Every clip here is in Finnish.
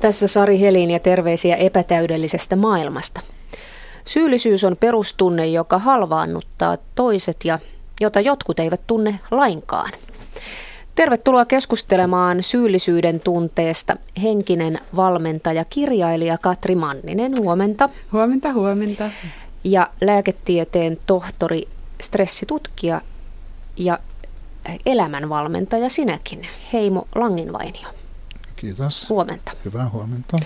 Tässä Sari Helin ja terveisiä epätäydellisestä maailmasta. Syyllisyys on perustunne, joka halvaannuttaa toiset ja jota jotkut eivät tunne lainkaan. Tervetuloa keskustelemaan syyllisyyden tunteesta henkinen valmentaja, kirjailija Katri Manninen. Huomenta. Huomenta, huomenta. Ja lääketieteen tohtori, stressitutkija ja elämänvalmentaja sinäkin, Heimo Langinvainio. Kiitos. Huomenta. Hyvää huomenta.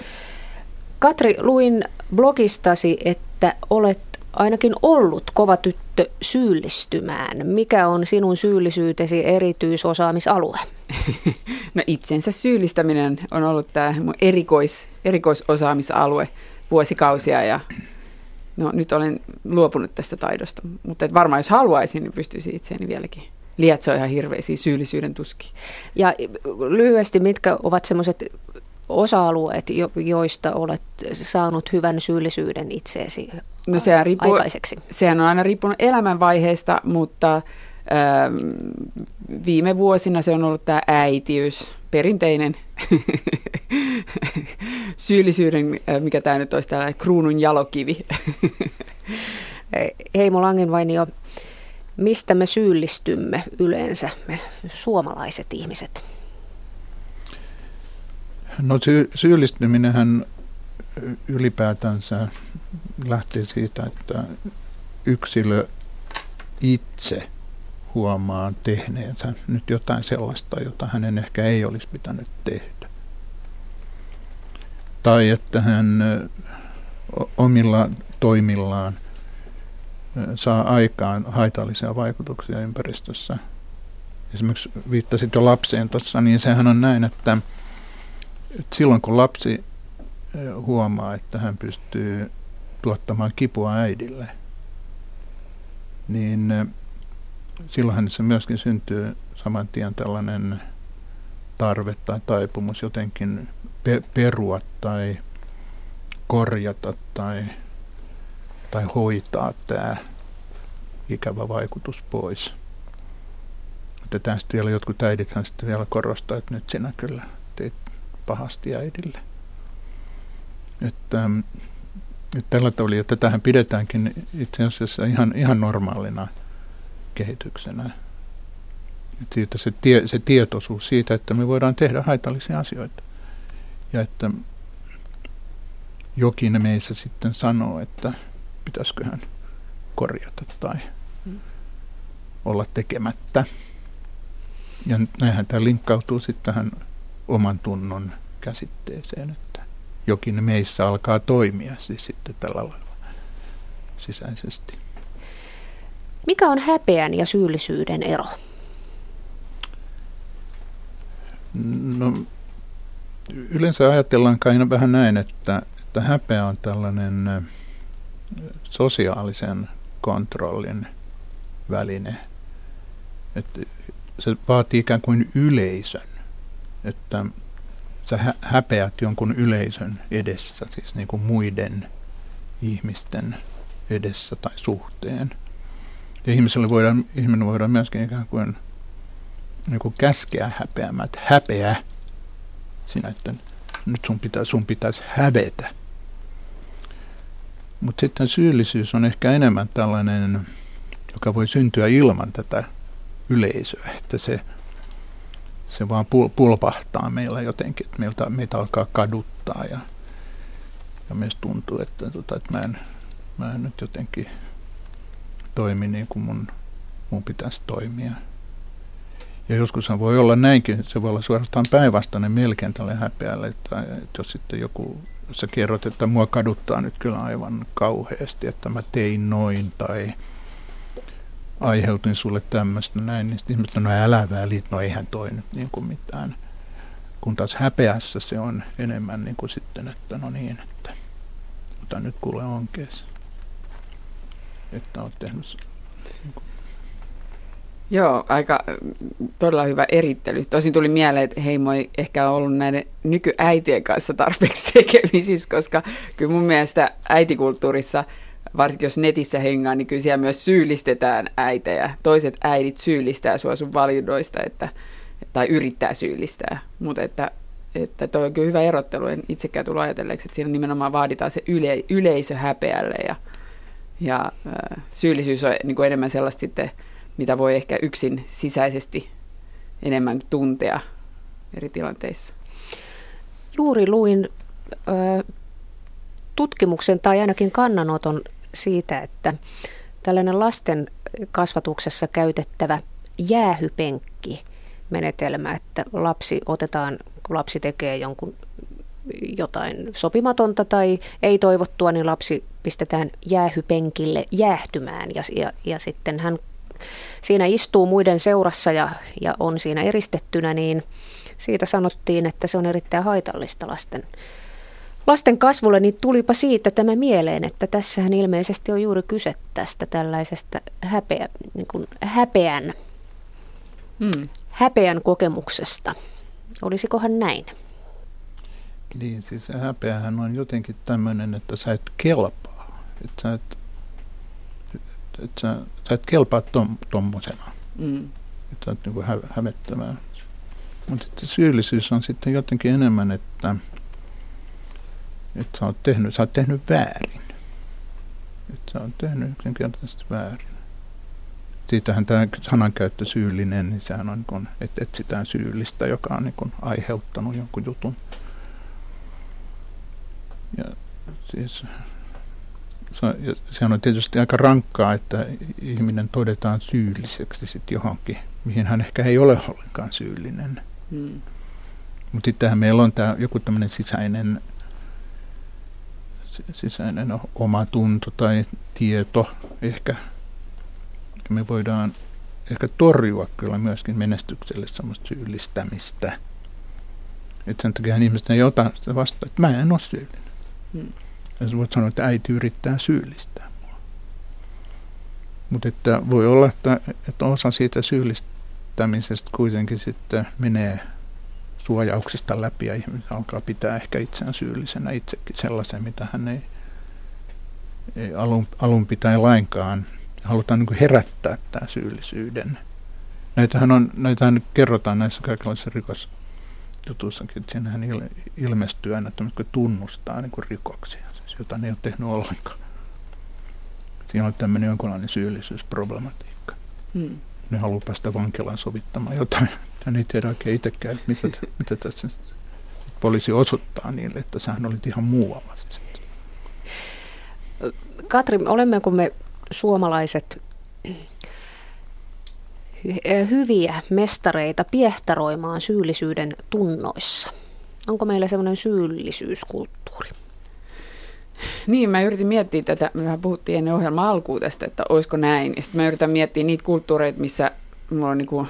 Katri, luin blogistasi, että olet ainakin ollut kova tyttö syyllistymään. Mikä on sinun syyllisyytesi erityisosaamisalue? No itsensä syyllistäminen on ollut tämä erikois, erikoisosaamisalue vuosikausia ja no, nyt olen luopunut tästä taidosta. Mutta et varmaan jos haluaisin, niin pystyisin itseäni vieläkin lietsoa ihan hirveisiä syyllisyyden tuski. Ja lyhyesti, mitkä ovat semmoiset osa-alueet, joista olet saanut hyvän syyllisyyden itseesi no, sehän riippuu, aikaiseksi? Sehän on aina riippunut elämänvaiheesta, mutta ähm, viime vuosina se on ollut tämä äitiys, perinteinen syyllisyyden, äh, mikä tämä nyt olisi täällä, kruunun jalokivi. Heimo Langenvainio, mistä me syyllistymme yleensä, me suomalaiset ihmiset? No sy- syyllistyminenhän ylipäätänsä lähtee siitä, että yksilö itse huomaa tehneensä nyt jotain sellaista, jota hänen ehkä ei olisi pitänyt tehdä. Tai että hän omilla toimillaan saa aikaan haitallisia vaikutuksia ympäristössä. Esimerkiksi viittasit jo lapseen tuossa, niin sehän on näin, että että silloin kun lapsi huomaa, että hän pystyy tuottamaan kipua äidille, niin silloin hänessä myöskin syntyy saman tien tällainen tarve tai taipumus jotenkin pe- perua tai korjata tai, tai hoitaa tämä ikävä vaikutus pois. Että tästä vielä jotkut äidithän sitten vielä korostaa, että nyt sinä kyllä teit pahasti äidille. Että, että tällä tavalla, että tähän pidetäänkin itse asiassa ihan, ihan normaalina kehityksenä. Että siitä se, tie, se tietoisuus siitä, että me voidaan tehdä haitallisia asioita. Ja että jokin meissä sitten sanoo, että pitäisiköhän korjata tai mm. olla tekemättä. Ja näinhän tämä linkkautuu sitten tähän oman tunnon käsitteeseen, että jokin meissä alkaa toimia siis sitten tällä lailla sisäisesti. Mikä on häpeän ja syyllisyyden ero? No, yleensä ajatellaan kai vähän näin, että, että häpeä on tällainen sosiaalisen kontrollin väline. Että se vaatii ikään kuin yleisön että sä häpeät jonkun yleisön edessä, siis niin kuin muiden ihmisten edessä tai suhteen. Ja ihmiselle voidaan, ihminen voidaan myöskin ikään kuin, niin kuin käskeä häpeämään, että häpeä sinä, että nyt sun, pitä, sun pitäisi hävetä. Mutta sitten syyllisyys on ehkä enemmän tällainen, joka voi syntyä ilman tätä yleisöä, että se se vaan pulpahtaa meillä jotenkin, että meiltä, meitä alkaa kaduttaa ja, ja meistä tuntuu, että, tota, että mä, en, mä en nyt jotenkin toimi niin kuin mun, mun pitäisi toimia. Ja joskus voi olla näinkin, se voi olla suorastaan päinvastainen melkein tälle häpeälle, että, että jos sitten joku, sä kerrot, että mua kaduttaa nyt kyllä aivan kauheasti, että mä tein noin tai aiheutin sulle tämmöistä näin, niin ihmiset no älä välit, no eihän toi nyt niin kuin mitään. Kun taas häpeässä se on enemmän niin kuin sitten, että no niin, että ota nyt kuule onkees. Että olet tehnyt niin kuin. Joo, aika todella hyvä erittely. Tosin tuli mieleen, että Heimo ei ehkä ollut näiden nykyäitien kanssa tarpeeksi tekemisissä, koska kyllä mun mielestä äitikulttuurissa – varsinkin jos netissä hengaa, niin kyllä siellä myös syyllistetään äitejä. Toiset äidit syyllistää sua sun valinnoista, että, tai yrittää syyllistää. Mutta että että toi on kyllä hyvä erottelu. En itsekään tullut ajatelleeksi, että siinä nimenomaan vaaditaan se yle, yleisö häpeälle ja, ja äh, syyllisyys on niin kuin enemmän sellaista sitten, mitä voi ehkä yksin sisäisesti enemmän tuntea eri tilanteissa. Juuri luin ö, tutkimuksen tai ainakin kannanoton siitä, että tällainen lasten kasvatuksessa käytettävä jäähypenkki menetelmä, että lapsi otetaan, kun lapsi tekee jonkun jotain sopimatonta tai ei toivottua, niin lapsi pistetään jäähypenkille jäähtymään ja, ja, ja sitten hän siinä istuu muiden seurassa ja, ja on siinä eristettynä, niin siitä sanottiin, että se on erittäin haitallista lasten, lasten kasvulle, niin tulipa siitä tämä mieleen, että tässähän ilmeisesti on juuri kyse tästä tällaisesta häpeä, niin kuin häpeän, hmm. häpeän kokemuksesta. Olisikohan näin? Niin, siis häpeähän on jotenkin tämmöinen, että sä et kelpaa. Että sä et, että sä, sä et kelpaa tom, tommosena. Mm. Että sä oot niin hä, hävettävää. Mutta syyllisyys on sitten jotenkin enemmän, että, että sä, oot tehnyt, sä oot tehnyt väärin. Että sä oot tehnyt yksinkertaisesti väärin. Siitähän tämä sanankäyttö syyllinen, niin sehän on, niin että etsitään syyllistä, joka on niin aiheuttanut jonkun jutun. Ja siis se, se on tietysti aika rankkaa, että ihminen todetaan syylliseksi sitten johonkin, mihin hän ehkä ei ole ollenkaan syyllinen. Hmm. Mutta sittenhän meillä on tää, joku tämmöinen sisäinen, sisäinen oma tunto tai tieto ehkä. Me voidaan ehkä torjua kyllä myöskin menestykselle semmoista syyllistämistä. Että sen takia ihmiset ei ota sitä vastaan, että mä en ole syyllinen. Hmm. Ja sä voit sanoa, että äiti yrittää syyllistää mua. Mutta että voi olla, että, että osa siitä syyllistämisestä kuitenkin sitten menee suojauksista läpi ja ihmiset alkaa pitää ehkä itseään syyllisenä itsekin sellaisen, mitä hän ei, ei alun, alun pitäen lainkaan. Halutaan niin herättää tämä syyllisyyden. Näitähän, on, näitähän kerrotaan näissä kaikenlaisissa rikosjutuissakin, että siinähän il, ilmestyy aina että tunnustaa niin kuin rikoksia jota ne ei ole tehnyt ollenkaan. Siinä on tämmöinen jonkunlainen syyllisyysproblematiikka. Hmm. Ne haluaa päästä vankilaan sovittamaan jotain. Hän ei tiedä oikein itsekään, mitä, mitä tässä poliisi osoittaa niille, että sähän olit ihan muualla. Katri, olemmeko me suomalaiset hyviä mestareita piehtaroimaan syyllisyyden tunnoissa? Onko meillä semmoinen syyllisyyskulttuuri? Niin, mä yritin miettiä tätä, me puhuttiin ennen ohjelman alkuun tästä, että olisiko näin. Ja sitten mä yritän miettiä niitä kulttuureita, missä, mulla on niin kuin,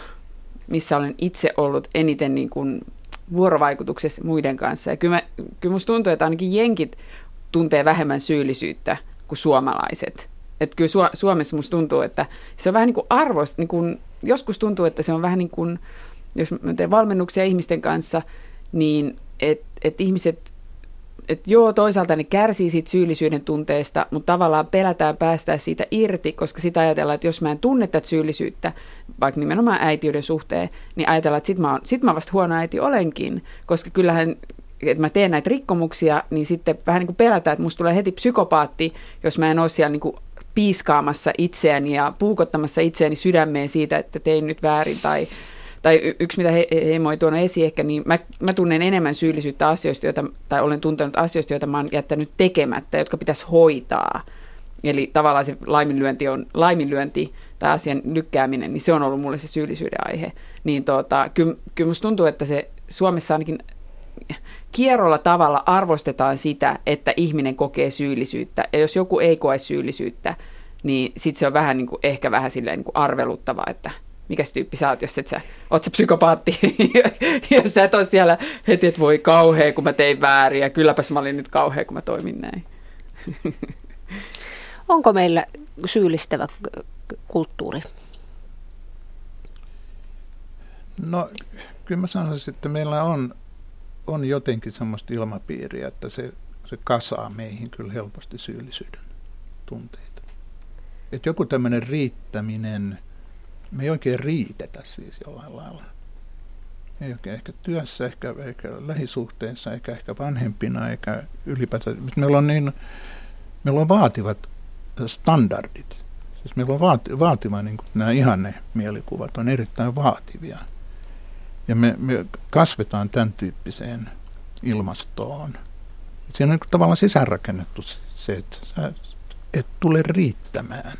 missä olen itse ollut eniten niin kuin vuorovaikutuksessa muiden kanssa. Ja kyllä, mä, kyllä musta tuntuu, että ainakin jenkit tuntee vähemmän syyllisyyttä kuin suomalaiset. Että kyllä Su- Suomessa musta tuntuu, että se on vähän niin kuin arvoista, niin kuin, joskus tuntuu, että se on vähän niin kuin, jos mä teen valmennuksia ihmisten kanssa, niin että et ihmiset että joo, toisaalta ne kärsii siitä syyllisyyden tunteesta, mutta tavallaan pelätään päästää siitä irti, koska sitä ajatellaan, että jos mä en tunne tätä syyllisyyttä, vaikka nimenomaan äitiyden suhteen, niin ajatellaan, että sit mä, sit mä vasta huono äiti olenkin, koska kyllähän että mä teen näitä rikkomuksia, niin sitten vähän niin kuin pelätään, että musta tulee heti psykopaatti, jos mä en ole siellä niin kuin piiskaamassa itseäni ja puukottamassa itseäni sydämeen siitä, että tein nyt väärin tai tai yksi mitä he, Heimo ei tuonut esiin ehkä, niin mä, mä tunnen enemmän syyllisyyttä asioista, joita, tai olen tuntenut asioista, joita mä oon jättänyt tekemättä, jotka pitäisi hoitaa. Eli tavallaan se laiminlyönti, on, laiminlyönti tai asian lykkääminen, niin se on ollut mulle se syyllisyyden aihe. Niin tota, kyllä, kyllä musta tuntuu, että se Suomessa ainakin kierrolla tavalla arvostetaan sitä, että ihminen kokee syyllisyyttä. Ja jos joku ei koe syyllisyyttä, niin sitten se on vähän niin kuin, ehkä vähän silleen niin kuin arveluttavaa, että mikäs tyyppi sä oot, jos et sä, oot sä psykopaatti, jos sä et ole siellä heti, että voi kauhea, kun mä tein väärin, ja kylläpäs mä olin nyt kauhea, kun mä toimin näin. Onko meillä syyllistävä kulttuuri? No, kyllä mä sanoisin, että meillä on, on jotenkin semmoista ilmapiiriä, että se, se kasaa meihin kyllä helposti syyllisyyden tunteita. Että joku tämmöinen riittäminen – me ei oikein riitetä siis jollain lailla. eikä ehkä työssä, ehkä, ehkä lähisuhteissa, eikä ehkä vanhempina, eikä ylipäätään. Meillä on, niin, meillä on vaativat standardit. Siis meillä on vaati, vaativa, niin kuin nämä ihanne mielikuvat on erittäin vaativia. Ja me, me kasvetaan tämän tyyppiseen ilmastoon. Siinä on niin tavallaan sisäänrakennettu se, että sä et tule riittämään.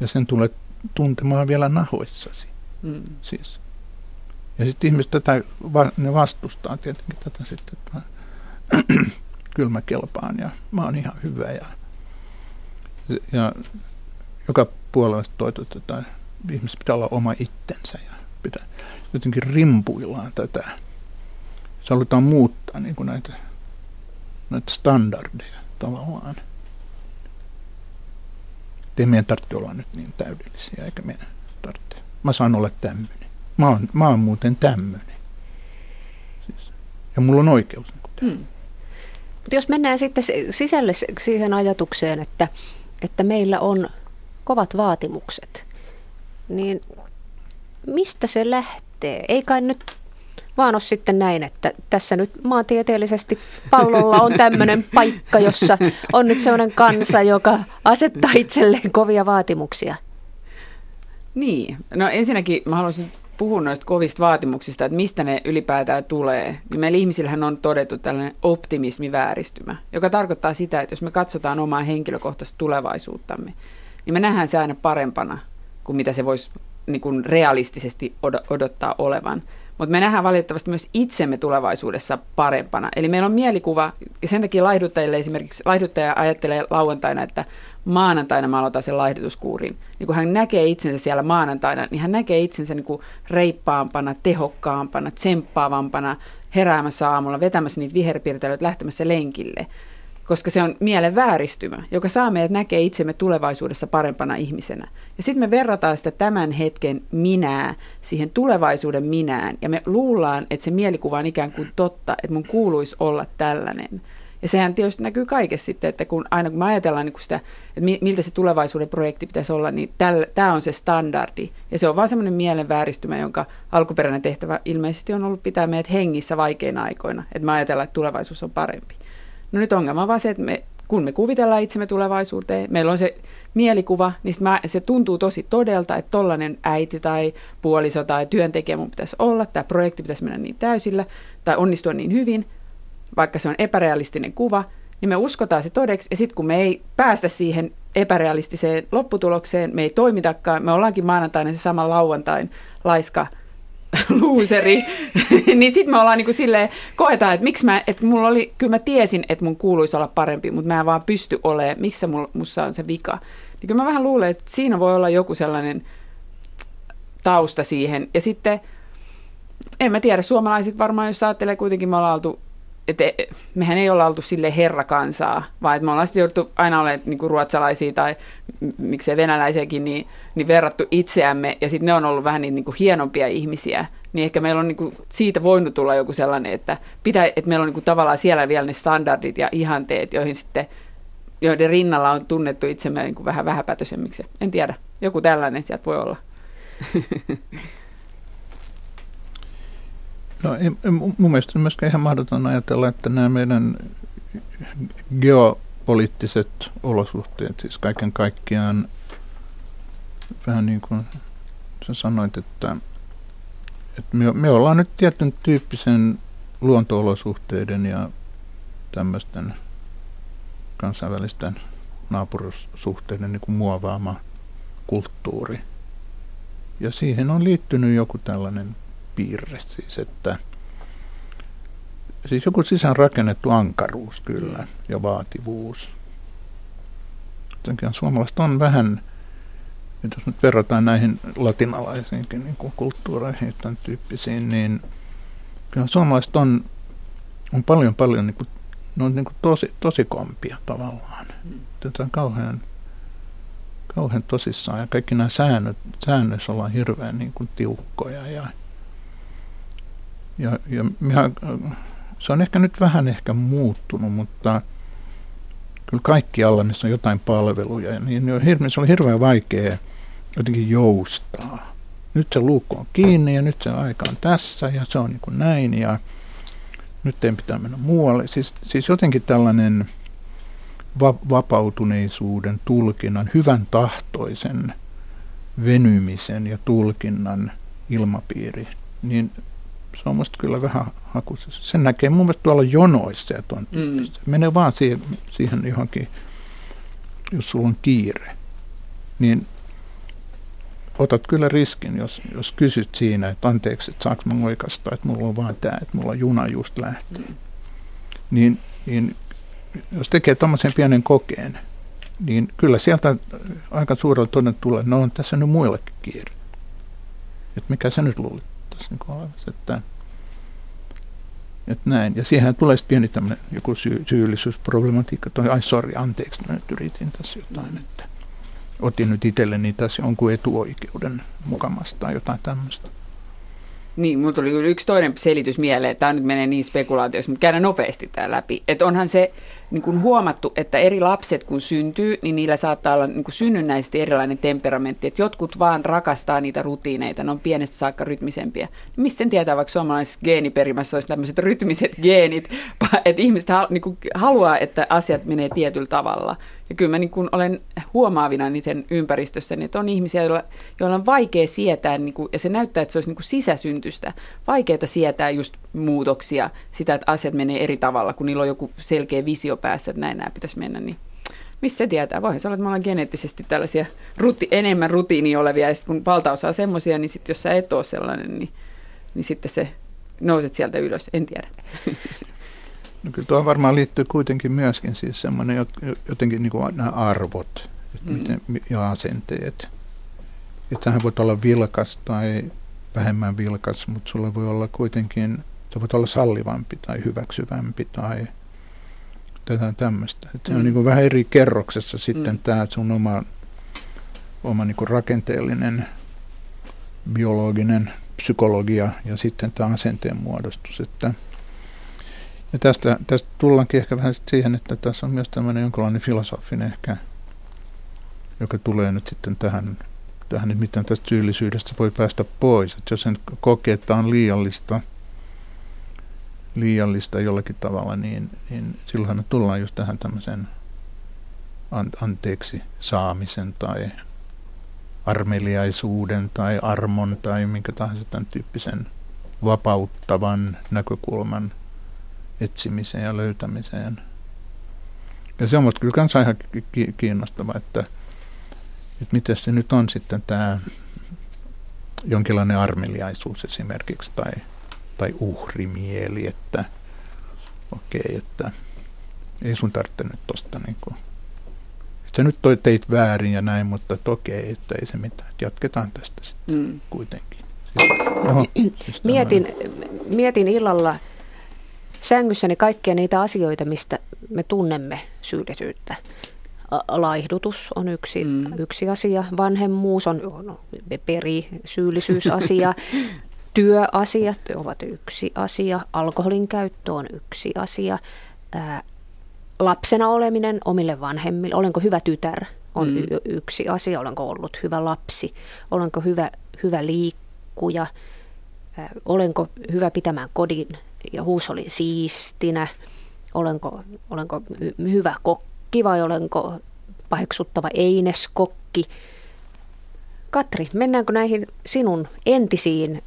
Ja sen tulee tuntemaan vielä nahoissasi. Mm. Siis. Ja sitten ihmiset tätä, ne vastustaa tietenkin tätä sitten, että mä, kyllä mä kelpaan ja mä oon ihan hyvä. Ja, ja joka puolella toitotetaan, ihmiset pitää olla oma itsensä ja pitää, jotenkin rimpuillaan tätä. Se halutaan muuttaa niin kuin näitä, näitä standardeja tavallaan. Ei meidän tarvitse olla nyt niin täydellisiä, eikä meidän tarvitse. Mä saan olla tämmöinen. Mä oon, mä oon muuten tämmöinen. Siis, ja mulla on oikeus. Niin hmm. Mutta jos mennään sitten sisälle siihen ajatukseen, että, että meillä on kovat vaatimukset, niin mistä se lähtee? Ei kai nyt vaan ole sitten näin, että tässä nyt maantieteellisesti pallolla on tämmöinen paikka, jossa on nyt sellainen kansa, joka asettaa itselleen kovia vaatimuksia. Niin, no ensinnäkin mä haluaisin puhua noista kovista vaatimuksista, että mistä ne ylipäätään tulee, niin meillä ihmisillähän on todettu tällainen optimismivääristymä, joka tarkoittaa sitä, että jos me katsotaan omaa henkilökohtaista tulevaisuuttamme, niin me nähdään se aina parempana kuin mitä se voisi niin kuin realistisesti odottaa olevan. Mutta me nähdään valitettavasti myös itsemme tulevaisuudessa parempana. Eli meillä on mielikuva, ja sen takia laihduttajille esimerkiksi, laihduttaja ajattelee lauantaina, että maanantaina mä aloitan sen laihdutuskuurin. Niin kun hän näkee itsensä siellä maanantaina, niin hän näkee itsensä niin kuin reippaampana, tehokkaampana, tsemppaavampana, heräämässä aamulla, vetämässä niitä viherpiirtelyitä, lähtemässä lenkille koska se on mielen vääristymä, joka saa meidät näkee itsemme tulevaisuudessa parempana ihmisenä. Ja sitten me verrataan sitä tämän hetken minää siihen tulevaisuuden minään, ja me luullaan, että se mielikuva on ikään kuin totta, että mun kuuluisi olla tällainen. Ja sehän tietysti näkyy kaikessa sitten, että kun aina kun me ajatellaan niin sitä, että miltä se tulevaisuuden projekti pitäisi olla, niin tämä on se standardi. Ja se on vaan semmoinen mielen vääristymä, jonka alkuperäinen tehtävä ilmeisesti on ollut pitää meidät hengissä vaikeina aikoina, että me ajatellaan, että tulevaisuus on parempi. No nyt ongelma on vaan se, että me, kun me kuvitellaan itsemme tulevaisuuteen, meillä on se mielikuva, niin mä, se tuntuu tosi todelta, että tollainen äiti tai puoliso tai työntekijä mun pitäisi olla, tämä projekti pitäisi mennä niin täysillä tai onnistua niin hyvin, vaikka se on epärealistinen kuva, niin me uskotaan se todeksi, ja sitten kun me ei päästä siihen epärealistiseen lopputulokseen, me ei toimitakaan, me ollaankin maanantaina se sama lauantain laiska luuseri, niin sitten me ollaan niin kuin silleen, koetaan, että miksi mä, että mulla oli, kyllä mä tiesin, että mun kuuluisi olla parempi, mutta mä en vaan pysty olemaan, missä mulla, mussa on se vika. Niin kyllä mä vähän luulen, että siinä voi olla joku sellainen tausta siihen. Ja sitten, en mä tiedä, suomalaiset varmaan, jos ajattelee kuitenkin, me ollaan oltu että mehän ei olla oltu sille herrakansaa, vaan että me ollaan sitten jouduttu aina olemaan niin kuin ruotsalaisia tai miksei venäläisiäkin, niin, niin verrattu itseämme, ja sitten ne on ollut vähän niin, kuin hienompia ihmisiä, niin ehkä meillä on niin kuin siitä voinut tulla joku sellainen, että, pitää, että meillä on niin kuin tavallaan siellä vielä ne standardit ja ihanteet, joihin sitten, joiden rinnalla on tunnettu itsemme niin kuin vähän vähäpätöisemmiksi. En tiedä, joku tällainen sieltä voi olla. No mun mielestä myöskään ihan mahdoton ajatella, että nämä meidän geopoliittiset olosuhteet, siis kaiken kaikkiaan vähän niin kuin sä sanoit, että, että me, me ollaan nyt tietyn tyyppisen luontoolosuhteiden ja tämmöisten kansainvälisten naapurussuhteiden niin kuin muovaama kulttuuri. Ja siihen on liittynyt joku tällainen piirre siis, että siis joku sisäänrakennettu ankaruus kyllä mm. ja vaativuus. Jotenkin suomalaiset on vähän, jos nyt verrataan näihin latinalaisiinkin niin kuin kulttuureihin tämän tyyppisiin, niin kyllä suomalaiset on, on paljon paljon niin kuin, ne on niin kuin tosi, tosi kompia tavallaan. Mm. Tätä on kauhean, kauhean tosissaan ja kaikki nämä säännöt, säännöissä ollaan hirveän niin kuin tiukkoja ja ja, ja minä, se on ehkä nyt vähän ehkä muuttunut, mutta kyllä kaikkialla, missä on jotain palveluja, niin se on hirveän vaikea jotenkin joustaa. nyt se luukku on kiinni ja nyt se aika on tässä ja se on niin kuin näin ja nyt ei pitää mennä muualle. Siis, siis jotenkin tällainen va- vapautuneisuuden tulkinnan, hyvän tahtoisen venymisen ja tulkinnan ilmapiiri, niin se on musta kyllä vähän hakusessa. Sen näkee mun mielestä tuolla jonoissa ja tuon mm. Menee vaan siihen, siihen johonkin, jos sulla on kiire, niin otat kyllä riskin, jos, jos kysyt siinä, että anteeksi, että saanko mä oikasta, että mulla on vaan tämä, että mulla juna just lähti. Mm. Niin, niin jos tekee tuommoisen pienen kokeen, niin kyllä sieltä aika suurella toden tulee, no on tässä nyt muillekin kiire. Että mikä sä nyt luulit tässä niin että, että näin. Ja siihen tulee sitten pieni tämmöinen joku sy- syyllisyysproblematiikka. Toi, ai sori, anteeksi, mä nyt yritin tässä jotain, mm. että otin nyt itselleni tässä jonkun etuoikeuden mukamasta tai jotain tämmöistä. Niin, mutta tuli yksi toinen selitys mieleen, tämä nyt menee niin spekulaatiossa, mutta käydään nopeasti tämä läpi. Että onhan se niin kuin huomattu, että eri lapset kun syntyy, niin niillä saattaa olla niin kuin synnynnäisesti erilainen temperamentti. Että jotkut vaan rakastaa niitä rutiineita, ne on pienestä saakka rytmisempiä. Missä sen tietää, vaikka suomalaisessa geeniperimässä olisi tämmöiset rytmiset geenit, että ihmiset niin kuin haluaa, että asiat menee tietyllä tavalla. Ja kyllä mä niin kuin olen huomaavina niin sen ympäristössä, että on ihmisiä, joilla, joilla on vaikea sietää, niin kuin, ja se näyttää, että se olisi niin kuin sisäsyntystä, vaikeaa sietää just muutoksia, sitä, että asiat menee eri tavalla, kun niillä on joku selkeä visio päässä, että näin nämä pitäisi mennä, niin missä se tietää? Voihan se olla, että me ollaan geneettisesti tällaisia ruti, enemmän rutiini olevia, ja sitten kun valtaosa on semmoisia, niin sitten jos sä et ole sellainen, niin, niin sitten se nouset sieltä ylös, en tiedä. No kyllä tuo varmaan liittyy kuitenkin myöskin siis semmoinen jotenkin niin kuin nämä arvot että mm. miten, ja asenteet. Että sähän voit olla vilkas tai vähemmän vilkas, mutta sulla voi olla kuitenkin, sä voit olla sallivampi tai hyväksyvämpi tai tätä tämmöistä. Että se on mm. niin kuin vähän eri kerroksessa sitten mm. tämä sun oma, oma niin kuin rakenteellinen biologinen psykologia ja sitten tämä asenteen muodostus. Että ja tästä, tästä tullaankin ehkä vähän siihen, että tässä on myös tämmöinen jonkinlainen filosofinen ehkä, joka tulee nyt sitten tähän, tähän että miten tästä syyllisyydestä voi päästä pois. Että jos sen kokee, että on liiallista, liiallista jollakin tavalla, niin, niin silloinhan tullaan just tähän tämmöisen anteeksi saamisen tai armeliaisuuden tai armon tai minkä tahansa tämän tyyppisen vapauttavan näkökulman – etsimiseen ja löytämiseen. Ja se on minusta kyllä kanssa ihan kiinnostava, että, että miten se nyt on sitten tämä jonkinlainen armeliaisuus esimerkiksi tai, tai uhrimieli, että okei, okay, että ei sun tarvitse nyt tosta niin kuin, että sä nyt toi teit väärin ja näin, mutta että okei, että ei se mitään, että jatketaan tästä sitten mm. kuitenkin. Siis, oho, siis mietin, mietin illalla sängyssäni kaikkia niitä asioita, mistä me tunnemme syyllisyyttä. Laihdutus on yksi, mm. yksi asia, vanhemmuus on no, peri, syyllisyysasia, työasiat ovat yksi asia, alkoholin käyttö on yksi asia, ää, lapsena oleminen omille vanhemmille, olenko hyvä tytär on mm. y- yksi asia, olenko ollut hyvä lapsi, olenko hyvä, hyvä liikkuja, ää, olenko hyvä pitämään kodin ja huusholin siistinä, olenko, olenko hyvä kokki vai olenko paheksuttava eineskokki. Katri, mennäänkö näihin sinun entisiin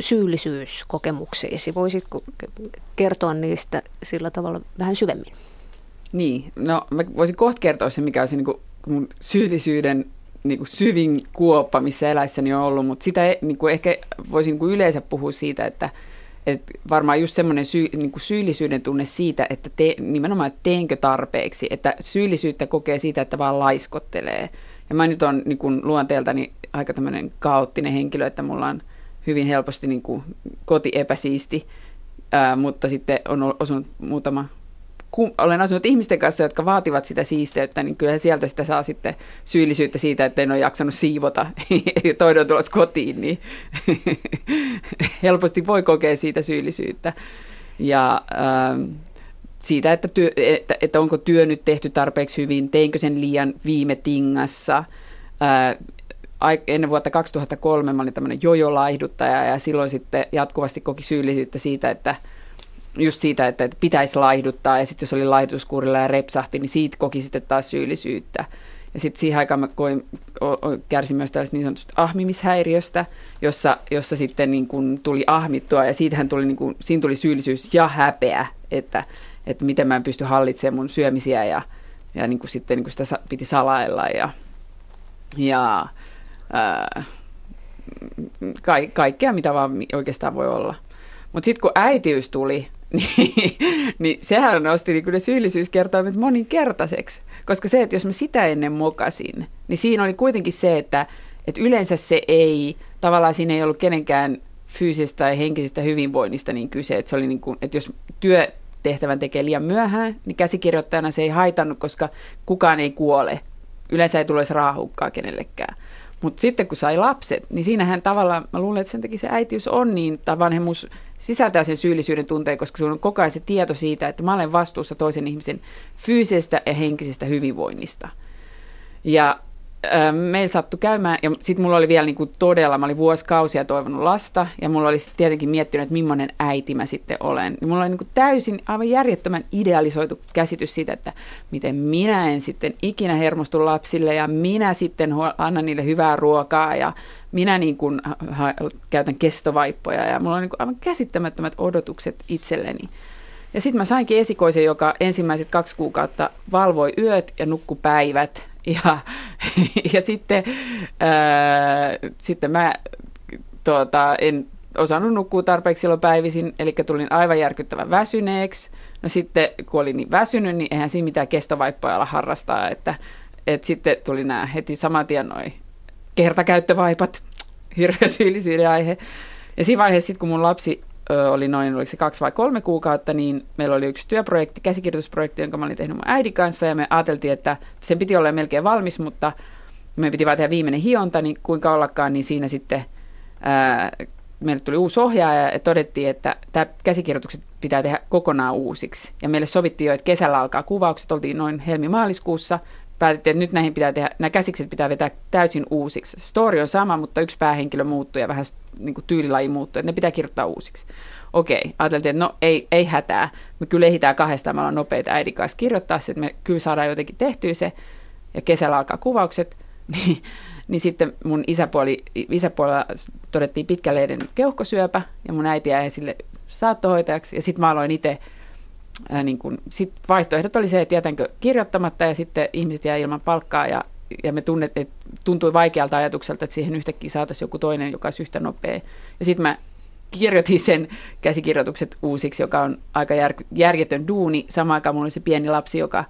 syyllisyyskokemuksiisi? Voisitko kertoa niistä sillä tavalla vähän syvemmin? Niin, no mä voisin kohta kertoa se, mikä on se niin mun syyllisyyden niin kuin syvin kuoppa, missä eläissäni on ollut, mutta sitä niin kuin ehkä voisin niin kuin yleensä puhua siitä, että, et varmaan just semmoinen syy, niin kuin syyllisyyden tunne siitä, että te, nimenomaan, että teenkö tarpeeksi, että syyllisyyttä kokee siitä, että vaan laiskottelee. Ja mä nyt on niin kuin luonteeltani aika tämmöinen kaoottinen henkilö, että mulla on hyvin helposti niin kuin koti epäsiisti, ää, mutta sitten on osunut muutama kun olen asunut ihmisten kanssa, jotka vaativat sitä siisteyttä, niin kyllä sieltä sitä saa sitten syyllisyyttä siitä, että en ole jaksanut siivota ja toinen tulossa kotiin, niin helposti voi kokea siitä syyllisyyttä. Ja äh, siitä, että, työ, että, että onko työ nyt tehty tarpeeksi hyvin, teinkö sen liian viime tingassa, ennen vuotta 2003 mä olin tämmöinen jojolaihduttaja ja silloin sitten jatkuvasti koki syyllisyyttä siitä, että just siitä, että, että pitäisi laihduttaa ja sitten jos oli laihdutuskuurilla ja repsahti, niin siitä koki sitten taas syyllisyyttä. Ja sitten siihen aikaan mä koin, kärsin myös tällaista niin sanotusta ahmimishäiriöstä, jossa, jossa sitten niin kuin tuli ahmittua ja siitähän tuli, niin kuin, siinä tuli syyllisyys ja häpeä, että, että miten mä en pysty hallitsemaan mun syömisiä ja, ja niin sitten niin sitä piti salailla ja, ja ka- kaikkea, mitä vaan oikeastaan voi olla. Mutta sitten kun äitiys tuli, niin, niin sehän nosti niin ne syyllisyyskertoimet moninkertaiseksi. Koska se, että jos mä sitä ennen mokasin, niin siinä oli kuitenkin se, että, että yleensä se ei, tavallaan siinä ei ollut kenenkään fyysisestä tai henkisestä hyvinvoinnista niin kyse. Että, se oli niin kuin, että jos työtehtävän tekee liian myöhään, niin käsikirjoittajana se ei haitannut, koska kukaan ei kuole. Yleensä ei tule raahukkaa kenellekään. Mutta sitten kun sai lapset, niin siinähän tavallaan, mä luulen, että sen takia se äitiys on niin, tai vanhemmuus sisältää sen syyllisyyden tunteen, koska se on koko ajan se tieto siitä, että mä olen vastuussa toisen ihmisen fyysisestä ja henkisestä hyvinvoinnista. Ja meillä sattui käymään, ja sitten mulla oli vielä niin kuin todella, mä olin vuosikausia toivonut lasta, ja mulla oli sitten tietenkin miettinyt, että millainen äiti mä sitten olen. Ja mulla oli niin kuin täysin aivan järjettömän idealisoitu käsitys siitä, että miten minä en sitten ikinä hermostu lapsille, ja minä sitten annan niille hyvää ruokaa, ja minä niin kuin ha- käytän kestovaippoja, ja mulla oli niin kuin aivan käsittämättömät odotukset itselleni. Ja sitten mä sainkin esikoisen, joka ensimmäiset kaksi kuukautta valvoi yöt ja nukku päivät, ja, ja sitten, ää, sitten mä tuota, en osannut nukkua tarpeeksi silloin päivisin, eli tulin aivan järkyttävän väsyneeksi. No sitten, kun olin niin väsynyt, niin eihän siinä mitään kestovaippoja olla harrastaa, että, että sitten tuli nämä heti saman tien noin kertakäyttövaipat, hirveä syyllisyyden aihe. Ja siinä vaiheessa, sit, kun mun lapsi oli noin, oliko se kaksi vai kolme kuukautta, niin meillä oli yksi työprojekti, käsikirjoitusprojekti, jonka mä olin tehnyt mun äidin kanssa, ja me ajateltiin, että sen piti olla melkein valmis, mutta me piti vaan tehdä viimeinen hionta, niin kuinka ollakaan, niin siinä sitten ää, meille tuli uusi ohjaaja ja todettiin, että tämä käsikirjoitukset pitää tehdä kokonaan uusiksi. Ja meille sovittiin jo, että kesällä alkaa kuvaukset, oltiin noin helmi-maaliskuussa, päätettiin, että nyt näihin pitää tehdä, nämä käsikset pitää vetää täysin uusiksi. Story on sama, mutta yksi päähenkilö muuttuu ja vähän niin kuin tyylilaji muuttuu, että ne pitää kirjoittaa uusiksi. Okei, ajateltiin, että no ei, ei hätää, me kyllä ehditään kahdestaan, me ollaan nopeita äidin kanssa kirjoittaa se, että me kyllä saadaan jotenkin tehtyä se, ja kesällä alkaa kuvaukset, niin, niin sitten mun isäpuoli, isäpuolella todettiin pitkäleiden keuhkosyöpä, ja mun äiti jäi sille saattohoitajaksi, ja sitten mä aloin itse ää, niin kun, sit vaihtoehdot oli se, että jätänkö kirjoittamatta ja sitten ihmiset jää ilman palkkaa ja, ja me tunnet, että tuntui vaikealta ajatukselta, että siihen yhtäkkiä saataisiin joku toinen, joka olisi yhtä nopea. Ja sitten mä kirjoitin sen käsikirjoitukset uusiksi, joka on aika jär, järjetön duuni. Samaan aikaan mulla oli se pieni lapsi, joka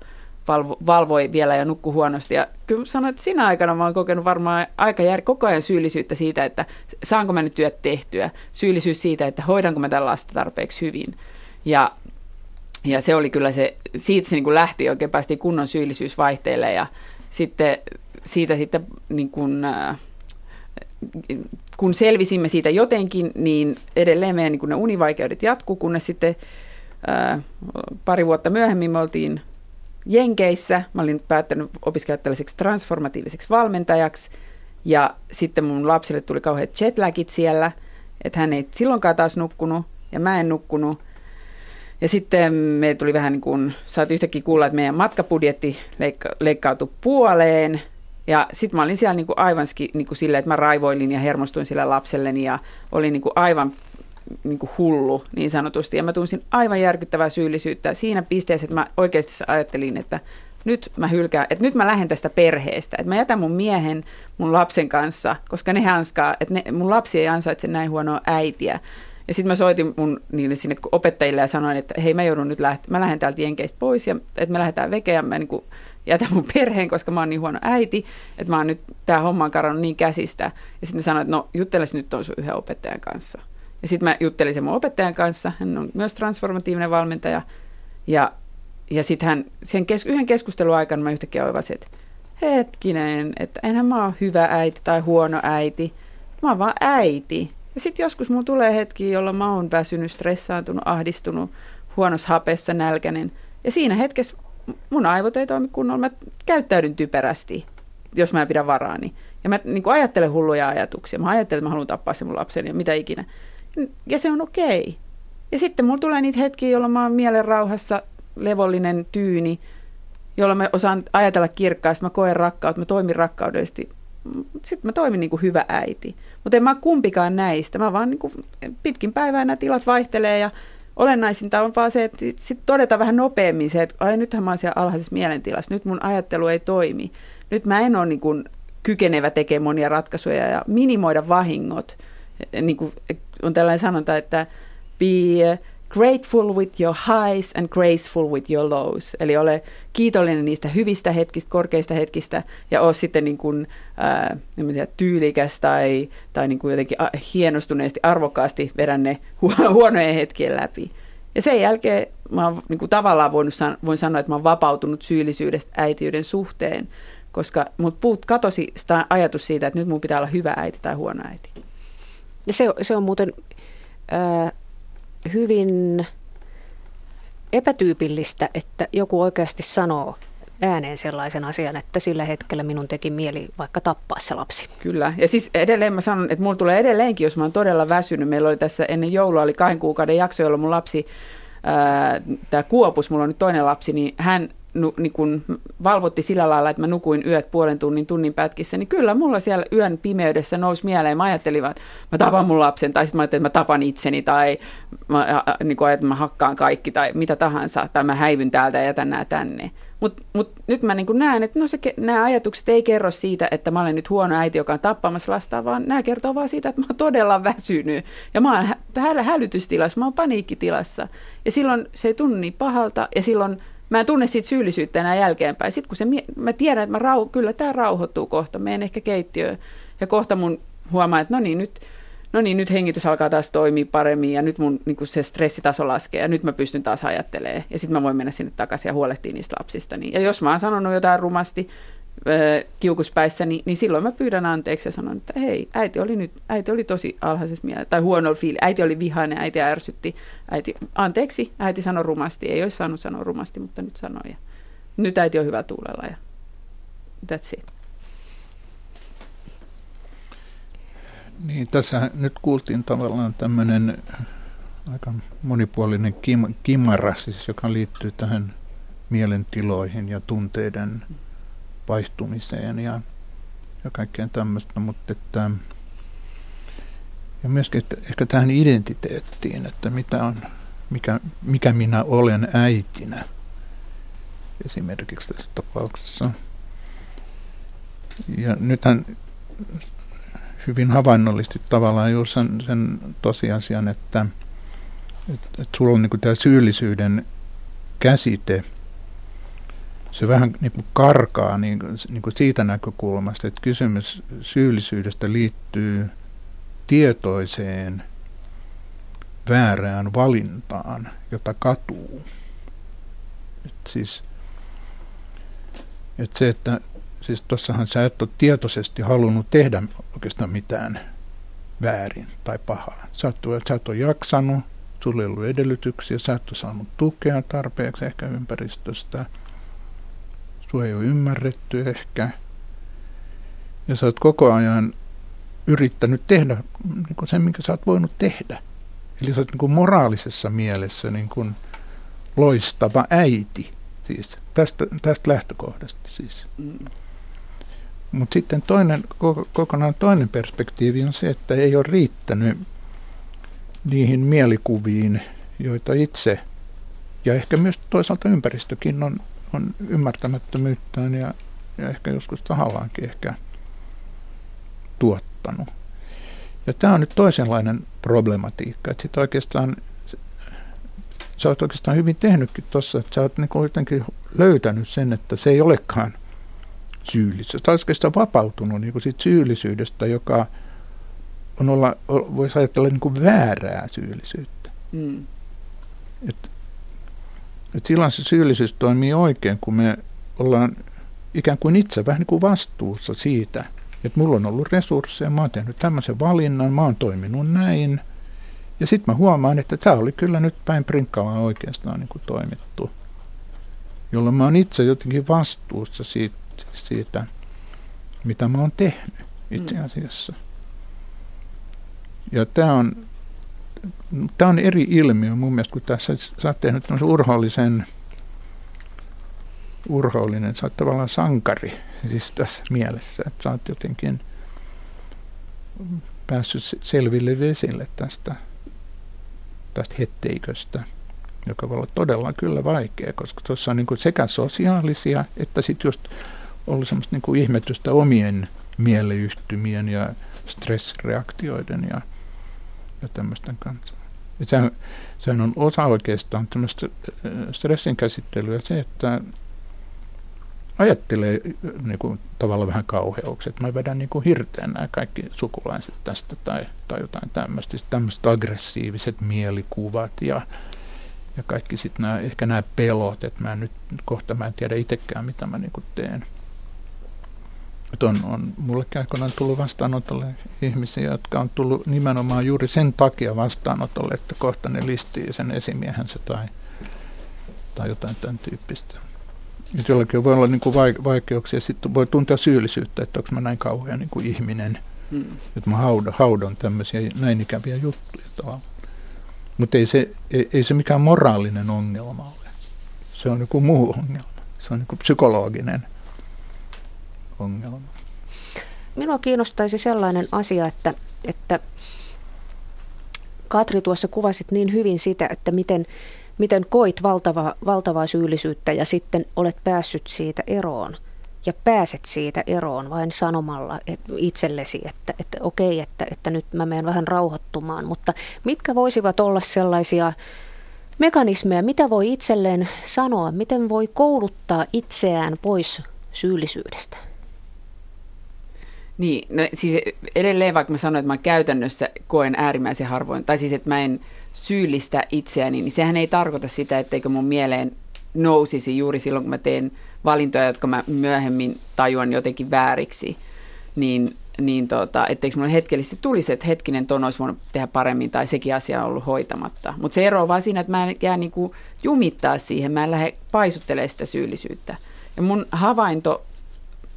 valvo, valvoi vielä ja nukkui huonosti. Ja kyllä sanoin, että sinä aikana mä oon kokenut varmaan aika jär, koko ajan syyllisyyttä siitä, että saanko mä nyt työt tehtyä. Syyllisyys siitä, että hoidanko mä tällä lasta tarpeeksi hyvin. Ja ja se oli kyllä se, siitä se niin kuin lähti oikein päästiin kunnon syyllisyysvaihteelle ja sitten siitä sitten niin kuin, äh, kun selvisimme siitä jotenkin, niin edelleen meidän niin kuin ne univaikeudet jatkuu, kunnes sitten ää, äh, pari vuotta myöhemmin me oltiin Jenkeissä. Mä olin päättänyt opiskella tällaiseksi transformatiiviseksi valmentajaksi ja sitten mun lapsille tuli kauheat jetlagit siellä, että hän ei silloinkaan taas nukkunut ja mä en nukkunut. Ja sitten me tuli vähän niin kuin, saatiin yhtäkkiä kuulla, että meidän matkabudjetti leikka, leikkautui puoleen. Ja sitten mä olin siellä niin kuin aivan niin kuin silleen, että mä raivoilin ja hermostuin sille lapselleni ja olin niin kuin aivan niin kuin hullu niin sanotusti. Ja mä tunsin aivan järkyttävää syyllisyyttä siinä pisteessä, että mä oikeasti ajattelin, että nyt mä hylkään, että nyt mä lähden tästä perheestä, että mä jätän mun miehen mun lapsen kanssa, koska ne hanskaa, että ne, mun lapsi ei ansaitse näin huonoa äitiä. Ja sitten mä soitin mun niille sinne opettajille ja sanoin, että hei mä joudun nyt lähteä, mä lähden täältä Jenkeistä pois ja että me lähdetään vekeä ja mä niin kuin jätän mun perheen, koska mä oon niin huono äiti, että mä oon nyt, tää homma on karannut niin käsistä. Ja sitten sanoin, että no juttelis nyt on sun yhden opettajan kanssa. Ja sitten mä juttelin sen mun opettajan kanssa, hän on myös transformatiivinen valmentaja. Ja, ja sitten hän, sen kes, yhden keskustelun aikana mä yhtäkkiä oivasin, että hetkinen, että enhän mä oon hyvä äiti tai huono äiti. Mä oon vaan äiti. Ja sitten joskus mulla tulee hetki, jolloin mä oon väsynyt, stressaantunut, ahdistunut, huonossa hapessa, nälkäinen. Ja siinä hetkessä mun aivot ei toimi kunnolla, mä käyttäydyn typerästi. jos mä en pidä varaani. Ja mä niin ajattelen hulluja ajatuksia. Mä ajattelen, että mä haluan tappaa sen mun lapseni ja mitä ikinä. Ja se on okei. Okay. Ja sitten mulla tulee niitä hetkiä, jolloin mä oon mielen rauhassa, levollinen, tyyni, jolloin mä osaan ajatella kirkkaasti, mä koen rakkautta, mä toimin rakkaudellisesti. Sitten mä toimin niin kuin hyvä äiti. Mutta en mä kumpikaan näistä. Mä vaan niin kuin pitkin päivää nämä tilat vaihtelee ja olennaisinta on vaan se, että sitten todeta vähän nopeammin se, että ai nythän mä oon siellä alhaisessa mielentilassa, nyt mun ajattelu ei toimi. Nyt mä en ole niin kuin kykenevä tekemään monia ratkaisuja ja minimoida vahingot. Niin kuin on tällainen sanonta, että be grateful with your highs and graceful with your lows. Eli ole kiitollinen niistä hyvistä hetkistä, korkeista hetkistä ja ole sitten niin kuin, ää, tiedä, tyylikäs tai, tai niin kuin jotenkin hienostuneesti, arvokkaasti vedä ne huonojen hetkien läpi. Ja sen jälkeen mä oon niin kuin tavallaan voinut, voin sanoa, että mä oon vapautunut syyllisyydestä äitiyden suhteen, koska mut puut katosi sitä ajatus siitä, että nyt mun pitää olla hyvä äiti tai huono äiti. Ja se, se on muuten äh, hyvin epätyypillistä, että joku oikeasti sanoo ääneen sellaisen asian, että sillä hetkellä minun teki mieli vaikka tappaa se lapsi. Kyllä, ja siis edelleen mä sanon, että mulla tulee edelleenkin, jos mä oon todella väsynyt. Meillä oli tässä ennen joulua, oli kahden kuukauden jakso, jolloin mun lapsi, tämä Kuopus, mulla on nyt toinen lapsi, niin hän nu, niin kun valvotti sillä lailla, että mä nukuin yöt puolen tunnin, tunnin pätkissä, niin kyllä mulla siellä yön pimeydessä nousi mieleen. Mä ajattelin, että mä tapan mun lapsen, tai sitten mä ajattelin, että mä tapan itseni, tai mä, niin kun, että mä hakkaan kaikki, tai mitä tahansa, tai mä häivyn täältä ja jätän nämä tänne. Mutta mut nyt mä niin näen, että no se, nämä ajatukset ei kerro siitä, että mä olen nyt huono äiti, joka on tappamassa lasta, vaan nämä kertoo vaan siitä, että mä oon todella väsynyt. Ja mä oon hä- hälytystilassa, mä oon paniikkitilassa. Ja silloin se ei tunnu niin pahalta, ja silloin mä en tunne siitä syyllisyyttä enää jälkeenpäin. Sitten kun se, mä tiedän, että mä rau, kyllä tämä rauhoittuu kohta, menen ehkä keittiöön ja kohta mun huomaa, että no niin, nyt, no niin, nyt hengitys alkaa taas toimia paremmin ja nyt mun niin se stressitaso laskee ja nyt mä pystyn taas ajattelemaan ja sitten mä voin mennä sinne takaisin ja huolehtia niistä lapsista. Niin, ja jos mä oon sanonut jotain rumasti, kiukuspäissä, niin, niin silloin mä pyydän anteeksi ja sanon, että hei, äiti oli nyt, äiti oli tosi alhaisessa mielessä, tai huono fiili, äiti oli vihainen, äiti ärsytti, äiti, anteeksi, äiti sanoi rumasti, ei olisi saanut sanoa rumasti, mutta nyt sanoi, ja nyt äiti on hyvä tuulella, ja that's it. Niin, tässä nyt kuultiin tavallaan tämmöinen aika monipuolinen kim, kimara, siis, joka liittyy tähän mielentiloihin ja tunteiden vaihtumiseen ja, ja kaikkeen tämmöistä, mutta että, ja myöskin että ehkä tähän identiteettiin, että mitä on, mikä, mikä minä olen äitinä esimerkiksi tässä tapauksessa. Ja nythän hyvin havainnollisesti tavallaan juuri sen, sen tosiasian, että, että, että sulla on niin tämä syyllisyyden käsite – se vähän niin kuin karkaa niin, niin kuin siitä näkökulmasta, että kysymys syyllisyydestä liittyy tietoiseen väärään valintaan, jota katuu. Et siis, et se, että siis tuossahan sä et ole tietoisesti halunnut tehdä oikeastaan mitään väärin tai pahaa. Sä et, sä et ole jaksanut, sulla ei ollut edellytyksiä, sä et ole saanut tukea tarpeeksi ehkä ympäristöstä – sua ei ole ymmärretty ehkä. Ja sä oot koko ajan yrittänyt tehdä niin kuin sen, minkä sä oot voinut tehdä. Eli sä oot niin kuin moraalisessa mielessä niin kuin loistava äiti, siis tästä, tästä lähtökohdasta siis. Mm. Mutta sitten toinen, kokonaan toinen perspektiivi on se, että ei ole riittänyt niihin mielikuviin, joita itse ja ehkä myös toisaalta ympäristökin on on ymmärtämättömyyttään ja, ja ehkä joskus tahallaankin ehkä tuottanut. Ja tämä on nyt toisenlainen problematiikka, että sit oikeastaan sä oot oikeastaan hyvin tehnytkin tuossa, että sä oot niin jotenkin löytänyt sen, että se ei olekaan syyllisyys. Sä oot oikeastaan vapautunut niin siitä syyllisyydestä, joka on olla, voisi ajatella niin kuin väärää syyllisyyttä. Mm. Et et silloin se syyllisyys toimii oikein, kun me ollaan ikään kuin itse vähän niin kuin vastuussa siitä, että mulla on ollut resursseja, mä oon tehnyt tämmöisen valinnan, mä oon toiminut näin. Ja sitten mä huomaan, että tämä oli kyllä nyt päin prinkkalaa oikeastaan niin kuin toimittu. Jolloin mä oon itse jotenkin vastuussa siitä, siitä mitä mä oon tehnyt itse mm. asiassa. Ja tämä on, tämä on eri ilmiö mun mielestä, kun tässä sä oot tehnyt urhoollisen, urhoollinen, sä oot tavallaan sankari siis tässä mielessä, että sä oot jotenkin päässyt selville vesille tästä, tästä hetteiköstä, joka voi olla todella kyllä vaikea, koska tuossa on niin sekä sosiaalisia että sitten just ollut semmoista niin ihmetystä omien mieleyhtymien ja stressireaktioiden ja, ja tämmöisten kanssa. Ja sehän, sehän on osa oikeastaan tämmöistä äh, stressin käsittelyä se, että ajattelee äh, niin kuin, tavallaan vähän kauheuksia, että mä vedän niin kuin hirteen nämä kaikki sukulaiset tästä tai, tai jotain tämmöistä. tämmöiset aggressiiviset mielikuvat ja, ja kaikki sitten nämä, ehkä nämä pelot, että mä nyt kohta mä en tiedä itsekään, mitä mä niin kuin teen. Että on, on mullekin aikoinaan tullut vastaanotolle ihmisiä, jotka on tullut nimenomaan juuri sen takia vastaanotolle, että kohta ne listii sen esimiehensä tai, tai jotain tämän tyyppistä. Et jollakin voi olla niin kuin vaikeuksia, sitten voi tuntea syyllisyyttä, että onko mä näin kauhean niin kuin ihminen, hmm. että mä haudan, haudan tämmöisiä näin ikäviä juttuja tavallaan. Mutta ei se, ei, ei se mikään moraalinen ongelma ole. Se on joku muu ongelma. Se on niin kuin psykologinen ongelma. Minua kiinnostaisi sellainen asia, että, että Katri tuossa kuvasit niin hyvin sitä, että miten, miten koit valtava, valtavaa syyllisyyttä ja sitten olet päässyt siitä eroon ja pääset siitä eroon vain sanomalla itsellesi, että, että okei, että, että nyt mä menen vähän rauhoittumaan, mutta mitkä voisivat olla sellaisia mekanismeja, mitä voi itselleen sanoa, miten voi kouluttaa itseään pois syyllisyydestä? Niin, no siis edelleen vaikka mä sanoin, että mä käytännössä koen äärimmäisen harvoin, tai siis että mä en syyllistä itseäni, niin sehän ei tarkoita sitä, etteikö mun mieleen nousisi juuri silloin, kun mä teen valintoja, jotka mä myöhemmin tajuan jotenkin vääriksi, niin, niin tota, etteikö mulle hetkellisesti tulisi, että hetkinen ton olisi voinut tehdä paremmin tai sekin asia on ollut hoitamatta. Mutta se ero on vaan siinä, että mä en jää niinku jumittaa siihen, mä en lähde paisuttelemaan sitä syyllisyyttä. Ja mun havainto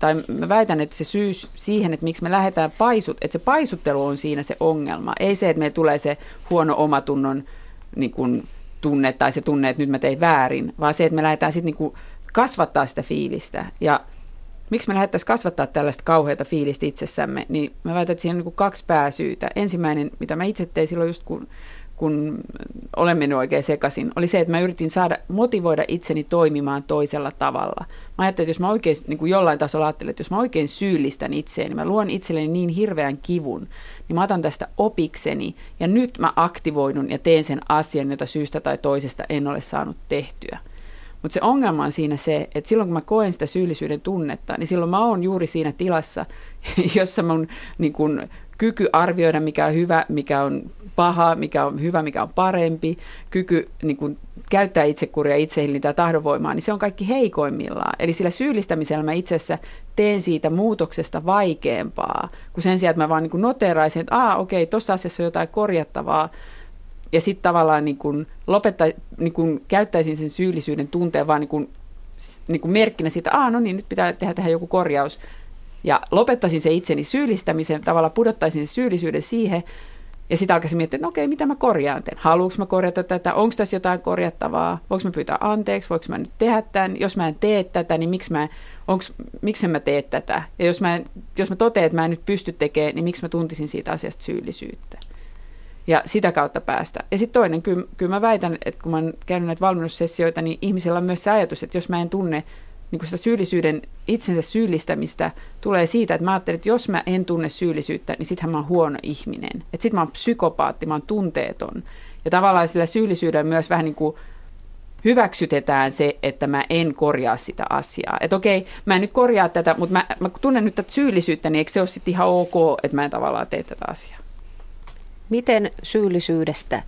tai mä väitän, että se syy siihen, että miksi me lähdetään paisut, että se paisuttelu on siinä se ongelma. Ei se, että meillä tulee se huono omatunnon niin kuin, tunne tai se tunne, että nyt mä tein väärin, vaan se, että me lähdetään sitten niin kasvattaa sitä fiilistä. Ja miksi me lähdettäisiin kasvattaa tällaista kauheata fiilistä itsessämme, niin mä väitän, että siinä on niin kaksi pääsyytä. Ensimmäinen, mitä mä itse tein silloin just kun kun olen mennyt oikein sekaisin, oli se, että mä yritin saada motivoida itseni toimimaan toisella tavalla. Mä ajattelin, että jos mä oikein niin kuin jollain tasolla ajattelen, että jos mä oikein syyllistän itseäni, niin mä luon itselleni niin hirveän kivun, niin mä otan tästä opikseni ja nyt mä aktivoidun ja teen sen asian, jota syystä tai toisesta en ole saanut tehtyä. Mutta se ongelma on siinä se, että silloin kun mä koen sitä syyllisyyden tunnetta, niin silloin mä oon juuri siinä tilassa, jossa mun niin kun, kyky arvioida, mikä on hyvä, mikä on paha, mikä on hyvä, mikä on parempi, kyky niin kun, käyttää itsekuria, itsehillintää ja tahdonvoimaa, niin se on kaikki heikoimmillaan. Eli sillä syyllistämisellä mä itse asiassa teen siitä muutoksesta vaikeampaa, kun sen sijaan, että mä vaan niin noteraisin, että aa okei, tuossa asiassa on jotain korjattavaa, ja sitten tavallaan niin kun lopetta, niin kun käyttäisin sen syyllisyyden tunteen vaan niin kun, niin kun merkkinä siitä, että no niin, nyt pitää tehdä tähän joku korjaus. Ja lopettaisin se itseni syyllistämisen, tavallaan pudottaisin sen syyllisyyden siihen, ja sitten alkaisin miettiä, että no okei, mitä mä korjaan teen? Haluanko mä korjata tätä? Onko tässä jotain korjattavaa? Voinko mä pyytää anteeksi? Voinko mä nyt tehdä tämän? Jos mä en tee tätä, niin miksi mä, onks, miksi mä tee tätä? Ja jos mä, jos mä totean, että mä en nyt pysty tekemään, niin miksi mä tuntisin siitä asiasta syyllisyyttä? Ja sitä kautta päästä. Ja sitten toinen, kyllä, kyllä mä väitän, että kun mä oon käynyt näitä valmennussessioita, niin ihmisillä on myös se ajatus, että jos mä en tunne niin kuin sitä syyllisyyden, itsensä syyllistämistä tulee siitä, että mä ajattelen, että jos mä en tunne syyllisyyttä, niin sittenhän mä oon huono ihminen. Että sit mä oon psykopaatti, mä oon tunteeton. Ja tavallaan sillä syyllisyydellä myös vähän niin kuin hyväksytetään se, että mä en korjaa sitä asiaa. Että okei, mä en nyt korjaa tätä, mutta mä, mä tunnen nyt tätä syyllisyyttä, niin eikö se ole sitten ihan ok, että mä en tavallaan tee tätä asiaa? Miten syyllisyydestä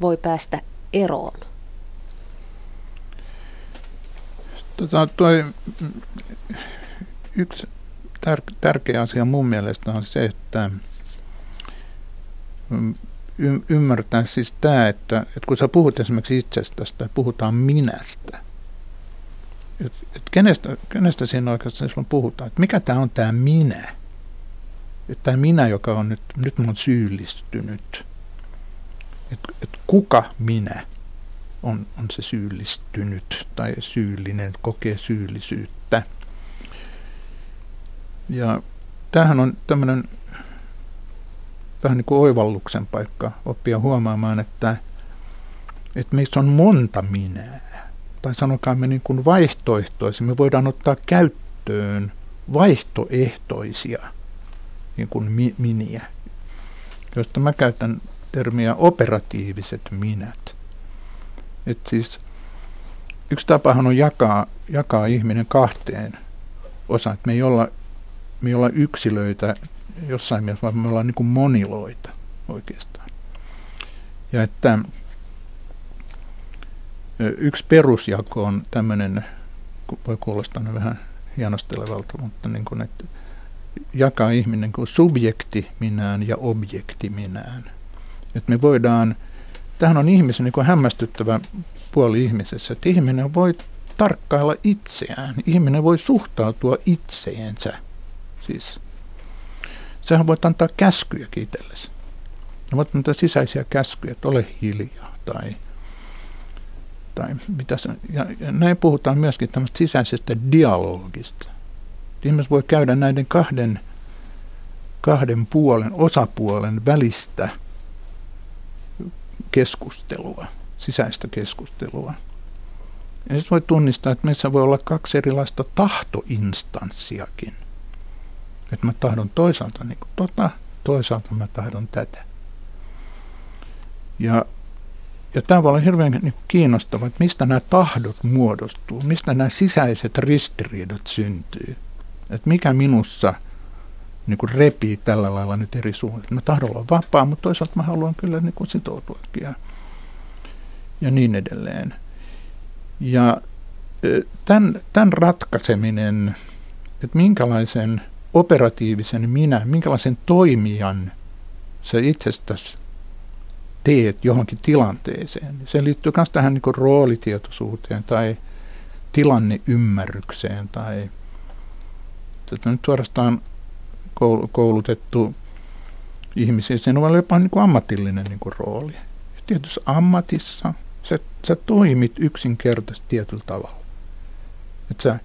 voi päästä eroon? Tota, toi, yksi tär- tärkeä asia mun mielestä on se, että y- ymmärtää siis tämä, että, että kun sä puhut esimerkiksi itsestäsi tai puhutaan minästä, et, et kenestä, kenestä siinä oikeastaan silloin puhutaan, että mikä tämä on tämä minä. Tämä minä, joka on nyt, nyt mun syyllistynyt. Että et kuka minä on, on se syyllistynyt tai syyllinen, kokee syyllisyyttä. Ja tämähän on tämmöinen vähän niin kuin oivalluksen paikka oppia huomaamaan, että, että meissä on monta minää. Tai sanokaamme niin kuin vaihtoehtoisia. Me voidaan ottaa käyttöön vaihtoehtoisia niin kuin mi- miniä, joista mä käytän termiä operatiiviset minät. Et siis yksi tapahan on jakaa, jakaa ihminen kahteen osaan. Me ei olla, me ei olla yksilöitä jossain mielessä, vaan me ollaan niin kuin moniloita oikeastaan. Ja että yksi perusjako on tämmöinen, voi kuulostaa vähän hienostelevalta, mutta niin kuin, että jakaa ihminen kuin subjekti minään ja objekti minään. Että me voidaan, tähän on ihmisen niin kuin hämmästyttävä puoli ihmisessä, että ihminen voi tarkkailla itseään. Ihminen voi suhtautua itseensä. Siis Sähän voit antaa käskyjä itsellesi. Ne voit antaa sisäisiä käskyjä, että ole hiljaa tai, tai mitä se, ja, ja näin puhutaan myöskin tämmöistä sisäisestä dialogista. Ihmiset voi käydä näiden kahden, kahden puolen, osapuolen välistä keskustelua, sisäistä keskustelua. Ja sitten voi tunnistaa, että meissä voi olla kaksi erilaista tahtoinstanssiakin – että mä tahdon toisaalta niin kuin tota, toisaalta mä tahdon tätä. Ja, ja tämä voi olla hirveän niin kuin kiinnostavaa, että mistä nämä tahdot muodostuu, mistä nämä sisäiset ristiriidat syntyy. Että mikä minussa niin kuin repii tällä lailla nyt eri suunnat. Mä tahdon olla vapaa, mutta toisaalta mä haluan kyllä niin kuin sitoutuakin ja, ja niin edelleen. Ja tämän, tämän ratkaiseminen, että minkälaisen operatiivisen minä, minkälaisen toimijan sä itsestäsi teet johonkin tilanteeseen. Se liittyy myös tähän niin roolitietoisuuteen tai tilanneymmärrykseen tai tätä nyt suorastaan koulutettu ihmisiä. Sen on jopa niin kuin ammatillinen niin kuin rooli. Ja tietysti ammatissa sä, sä toimit yksinkertaisesti tietyllä tavalla. Että sä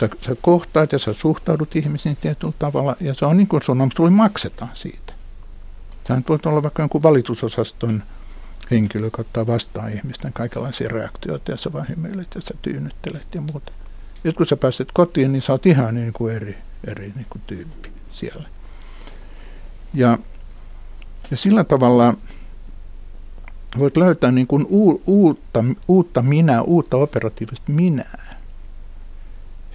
Sä, sä kohtaat ja sä suhtaudut ihmisiin tietyllä tavalla, ja se on niin kuin sun sulle maksetaan siitä. Sä voit olla vaikka jonkun valitusosaston henkilö, joka ottaa vastaan ihmisten kaikenlaisia reaktioita, ja sä vaan hymyilet ja sä tyynnyttelet ja muuta. Ja kun sä pääset kotiin, niin sä oot ihan niin kuin eri, eri niin kuin tyyppi siellä. Ja, ja sillä tavalla voit löytää niin kuin uutta, uutta minä, uutta operatiivista minää.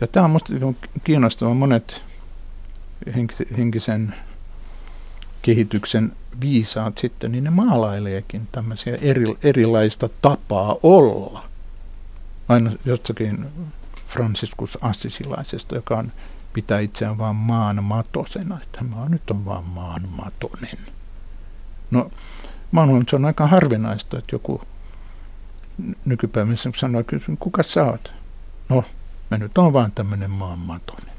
Ja tämä on minusta kiinnostava. Monet henkisen kehityksen viisaat sitten, niin ne maalaileekin tämmöisiä eri, erilaista tapaa olla. Aina jostakin Franciscus Assisilaisesta, joka on, pitää itseään vaan maan matosena, että mä nyt on vaan maan matonen. No, mä että se on aika harvinaista, että joku nykypäivässä sanoo, että kuka sä oot? No, Mä nyt on vaan tämmöinen maanmatoinen.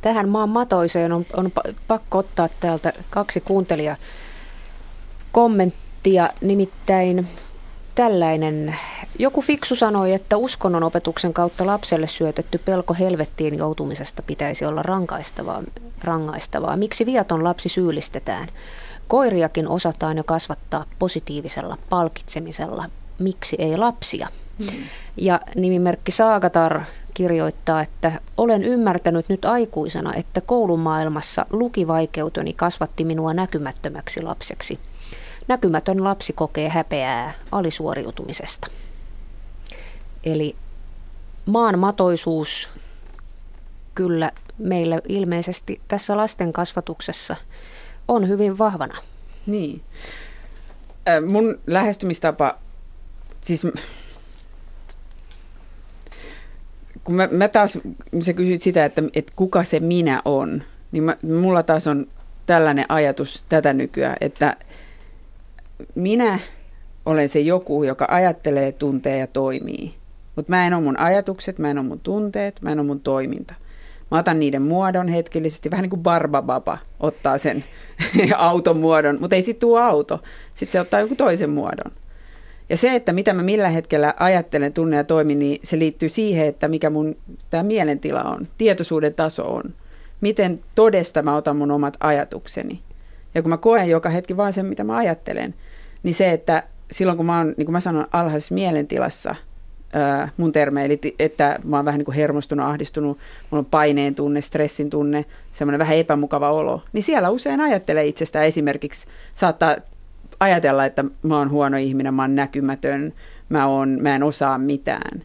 Tähän maan matoiseen on, on pakko ottaa täältä kaksi kuuntelijaa kommenttia, nimittäin tällainen. Joku fiksu sanoi, että uskonnon opetuksen kautta lapselle syötetty pelko helvettiin joutumisesta pitäisi olla rangaistavaa. rangaistavaa. Miksi viaton lapsi syyllistetään? Koiriakin osataan jo kasvattaa positiivisella palkitsemisella. Miksi ei lapsia? Hmm. Ja nimimerkki Saagatar kirjoittaa, että olen ymmärtänyt nyt aikuisena, että koulumaailmassa lukivaikeuteni kasvatti minua näkymättömäksi lapseksi. Näkymätön lapsi kokee häpeää alisuoriutumisesta. Eli maan matoisuus kyllä meillä ilmeisesti tässä lasten kasvatuksessa on hyvin vahvana. Niin. Mun lähestymistapa, siis kun mä, mä taas, sä kysyit sitä, että, että kuka se minä on, niin mä, mulla taas on tällainen ajatus tätä nykyään, että minä olen se joku, joka ajattelee, tuntee ja toimii. Mutta mä en ole mun ajatukset, mä en ole mun tunteet, mä en ole mun toiminta. Mä otan niiden muodon hetkellisesti, vähän niin kuin Barbababa ottaa sen auton muodon, mutta ei sitten tule auto. Sitten se ottaa joku toisen muodon. Ja se, että mitä mä millä hetkellä ajattelen, tunne ja toimin, niin se liittyy siihen, että mikä mun tämä mielentila on, tietoisuuden taso on. Miten todesta mä otan mun omat ajatukseni. Ja kun mä koen joka hetki vaan sen, mitä mä ajattelen, niin se, että silloin kun mä oon, niin kuin mä sanon, alhaisessa mielentilassa, mun termeili, että mä oon vähän niin kuin hermostunut, ahdistunut, mulla on paineen tunne, stressin tunne, semmoinen vähän epämukava olo, niin siellä usein ajattelee itsestä esimerkiksi, saattaa ajatella, että mä oon huono ihminen, mä oon näkymätön, mä, oon, mä en osaa mitään.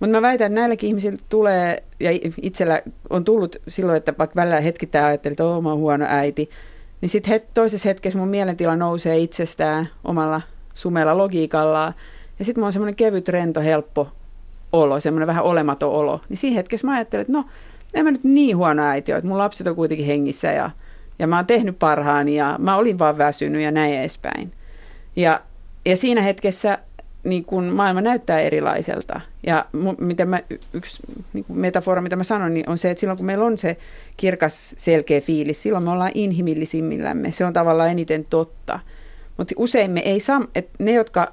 Mutta mä väitän, että näilläkin ihmisillä tulee, ja itsellä on tullut silloin, että vaikka välillä hetkittäin ajattelin, että mä oon huono äiti, niin sitten het, toisessa hetkessä mun mielentila nousee itsestään omalla sumella logiikalla, ja sitten mulla on semmoinen kevyt, rento, helppo olo, semmoinen vähän olematon olo. Niin siinä hetkessä mä ajattelin, että no, en mä nyt niin huono äiti ole, että mun lapset on kuitenkin hengissä ja ja mä oon tehnyt parhaani ja mä olin vaan väsynyt ja näin edespäin. Ja, ja siinä hetkessä niin kun maailma näyttää erilaiselta. Ja miten mä, yksi niin kun metafora, mitä mä sanon, niin on se, että silloin kun meillä on se kirkas, selkeä fiilis, silloin me ollaan inhimillisimmillämme. Se on tavallaan eniten totta. Mutta usein me ei saa, että ne, jotka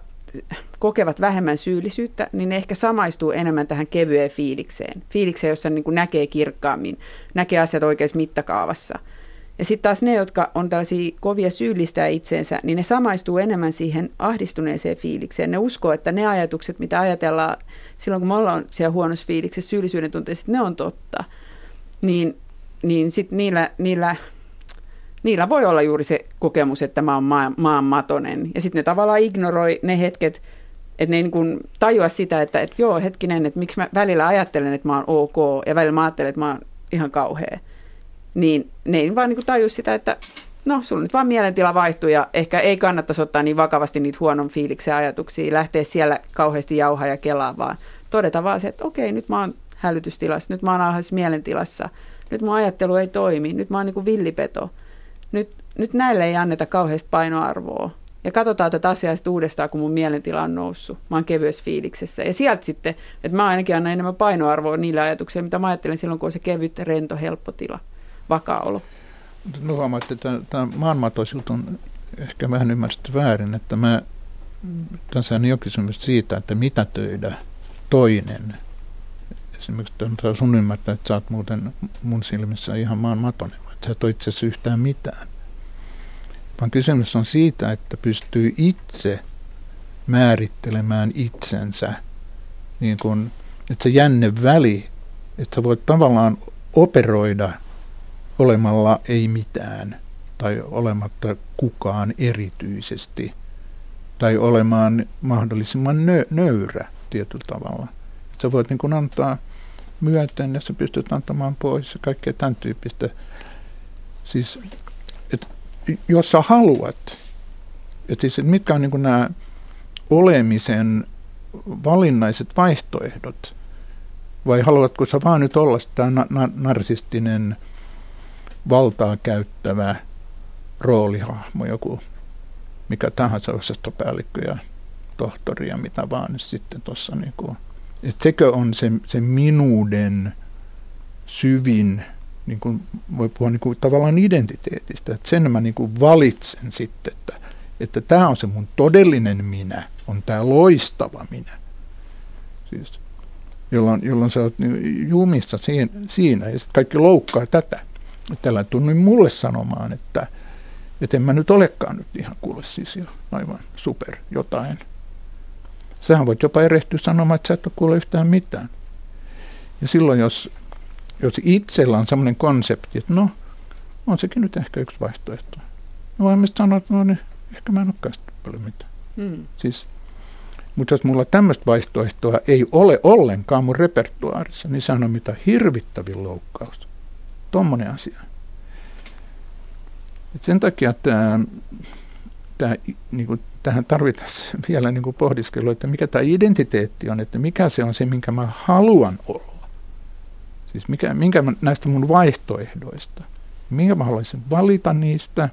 kokevat vähemmän syyllisyyttä, niin ne ehkä samaistuu enemmän tähän kevyeen fiilikseen. Fiilikseen, jossa niin näkee kirkkaammin, näkee asiat oikeassa mittakaavassa – ja sitten taas ne, jotka on tällaisia kovia syyllistää itseensä, niin ne samaistuu enemmän siihen ahdistuneeseen fiilikseen. Ne uskoo, että ne ajatukset, mitä ajatellaan silloin, kun me ollaan siellä huonossa fiiliksessä, syyllisyyden tunteessa, ne on totta. Niin, niin sitten niillä, niillä, niillä voi olla juuri se kokemus, että mä oon maan, maan matonen. Ja sitten ne tavallaan ignoroi ne hetket, että ne ei niin tajua sitä, että, että joo, hetkinen, että miksi mä välillä ajattelen, että mä oon ok, ja välillä mä ajattelen, että mä oon ihan kauhea niin ne ei vaan niin taju sitä, että no, sulla nyt vaan mielentila vaihtuu ja ehkä ei kannattaisi ottaa niin vakavasti niitä huonon fiiliksen ajatuksia, lähteä siellä kauheasti jauhaa ja kelaa, vaan todeta vaan se, että okei, nyt mä oon hälytystilassa, nyt mä oon alhaisessa mielentilassa, nyt mun ajattelu ei toimi, nyt mä oon niin kuin villipeto. Nyt, nyt näille ei anneta kauheasti painoarvoa. Ja katsotaan tätä asiaa sitten uudestaan, kun mun mielentila on noussut. Mä oon kevyessä fiiliksessä. Ja sieltä sitten, että mä ainakin annan enemmän painoarvoa niille ajatuksille, mitä mä ajattelen silloin, kun on se kevyt, rento, helppo tila vakaa olo. No huomaa, että tämä maanmatoisuus on ehkä vähän ymmärretty väärin, että mä, tässä on jo kysymys siitä, että mitä töidä toinen. Esimerkiksi sun ymmärtää, että sä oot muuten mun silmissä ihan maan matonen, että sä et ole itse asiassa yhtään mitään. Vaan kysymys on siitä, että pystyy itse määrittelemään itsensä, niin kun, että se jänne väli, että sä voit tavallaan operoida olemalla ei mitään tai olematta kukaan erityisesti tai olemaan mahdollisimman nö- nöyrä tietyllä tavalla. Et sä voit niin kun antaa myöten ja sä pystyt antamaan pois ja kaikkea tämän tyyppistä. Siis, et, jos sä haluat, että siis, et mitkä on niin nämä olemisen valinnaiset vaihtoehdot, vai haluatko sä vaan nyt olla tämä na- na- narsistinen – valtaa käyttävä roolihahmo, joku mikä tahansa osastopäällikkö ja tohtori ja mitä vaan sitten tuossa. Niin että sekö on se, se minuuden syvin, niin kuin voi puhua niin kuin tavallaan identiteetistä, että sen mä niin kuin valitsen sitten, että, että tämä on se mun todellinen minä, on tämä loistava minä. Siis, jolloin, jolloin sä oot niin jumissa siinä, siinä ja sitten kaikki loukkaa tätä tällä tunnin mulle sanomaan, että, että en mä nyt olekaan nyt ihan kuule siis jo aivan super jotain. Sähän voit jopa erehtyä sanomaan, että sä et ole kuule yhtään mitään. Ja silloin, jos, jos itsellä on sellainen konsepti, että no, on sekin nyt ehkä yksi vaihtoehto. No voin sanoa, että no niin, ehkä mä en olekaan paljon mitään. Hmm. Siis, mutta jos mulla tämmöistä vaihtoehtoa ei ole ollenkaan mun repertuaarissa, niin se on mitä hirvittävin loukkaus. Tuommoinen asia. Et sen takia tämä, tämä, niin kuin, tähän tarvitaan vielä niin kuin pohdiskelua, että mikä tämä identiteetti on, että mikä se on se, minkä mä haluan olla. Siis mikä, minkä mä, näistä mun vaihtoehdoista, minkä mä haluaisin valita niistä,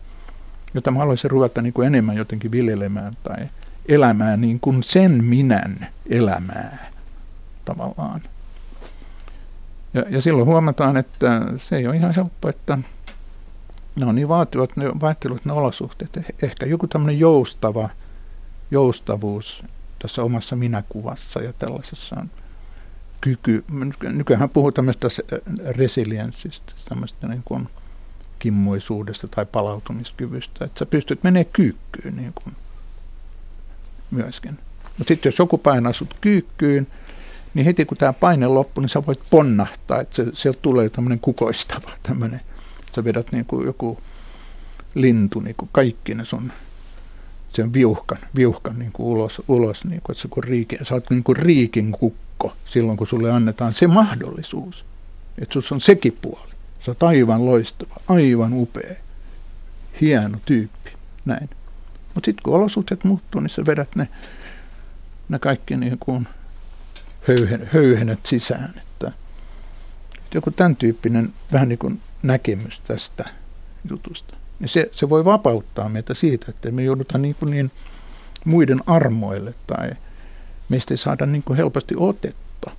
jota mä haluaisin ruveta niin kuin enemmän jotenkin viljelemään tai elämään niin kuin sen minän elämää tavallaan. Ja, ja silloin huomataan, että se ei ole ihan helppo, että ne on niin vaativat ne vaihtelut ne olosuhteet. Eh, ehkä joku tämmöinen joustava, joustavuus tässä omassa minäkuvassa ja tällaisessa kyky. Nykyään puhutaan tämmöistä resilienssistä, tämmöistä niin kuin kimmoisuudesta tai palautumiskyvystä, että sä pystyt menemään kyykkyyn niin kuin myöskin. Mutta sitten jos joku painaa sut kyykkyyn, niin heti kun tämä paine loppuu, niin sä voit ponnahtaa, että se, sieltä tulee tämmöinen kukoistava tämmöinen, sä vedät niin kuin joku lintu niin kuin kaikki ne sun sen viuhkan, viuhkan niin kuin ulos, ulos niin kuin, että sä, kun riiki, sä oot niin kuin riikin kukko silloin, kun sulle annetaan se mahdollisuus, että sus on sekin puoli. Sä oot aivan loistava, aivan upea, hieno tyyppi, näin. Mutta sitten kun olosuhteet muuttuu, niin sä vedät ne, ne kaikki niin kuin höyhen, höyhenet sisään. Että joku tämän tyyppinen vähän niin kuin näkemys tästä jutusta, niin se, se voi vapauttaa meitä siitä, että me joudutaan niin, kuin niin muiden armoille tai meistä ei saada niin kuin helposti otetta.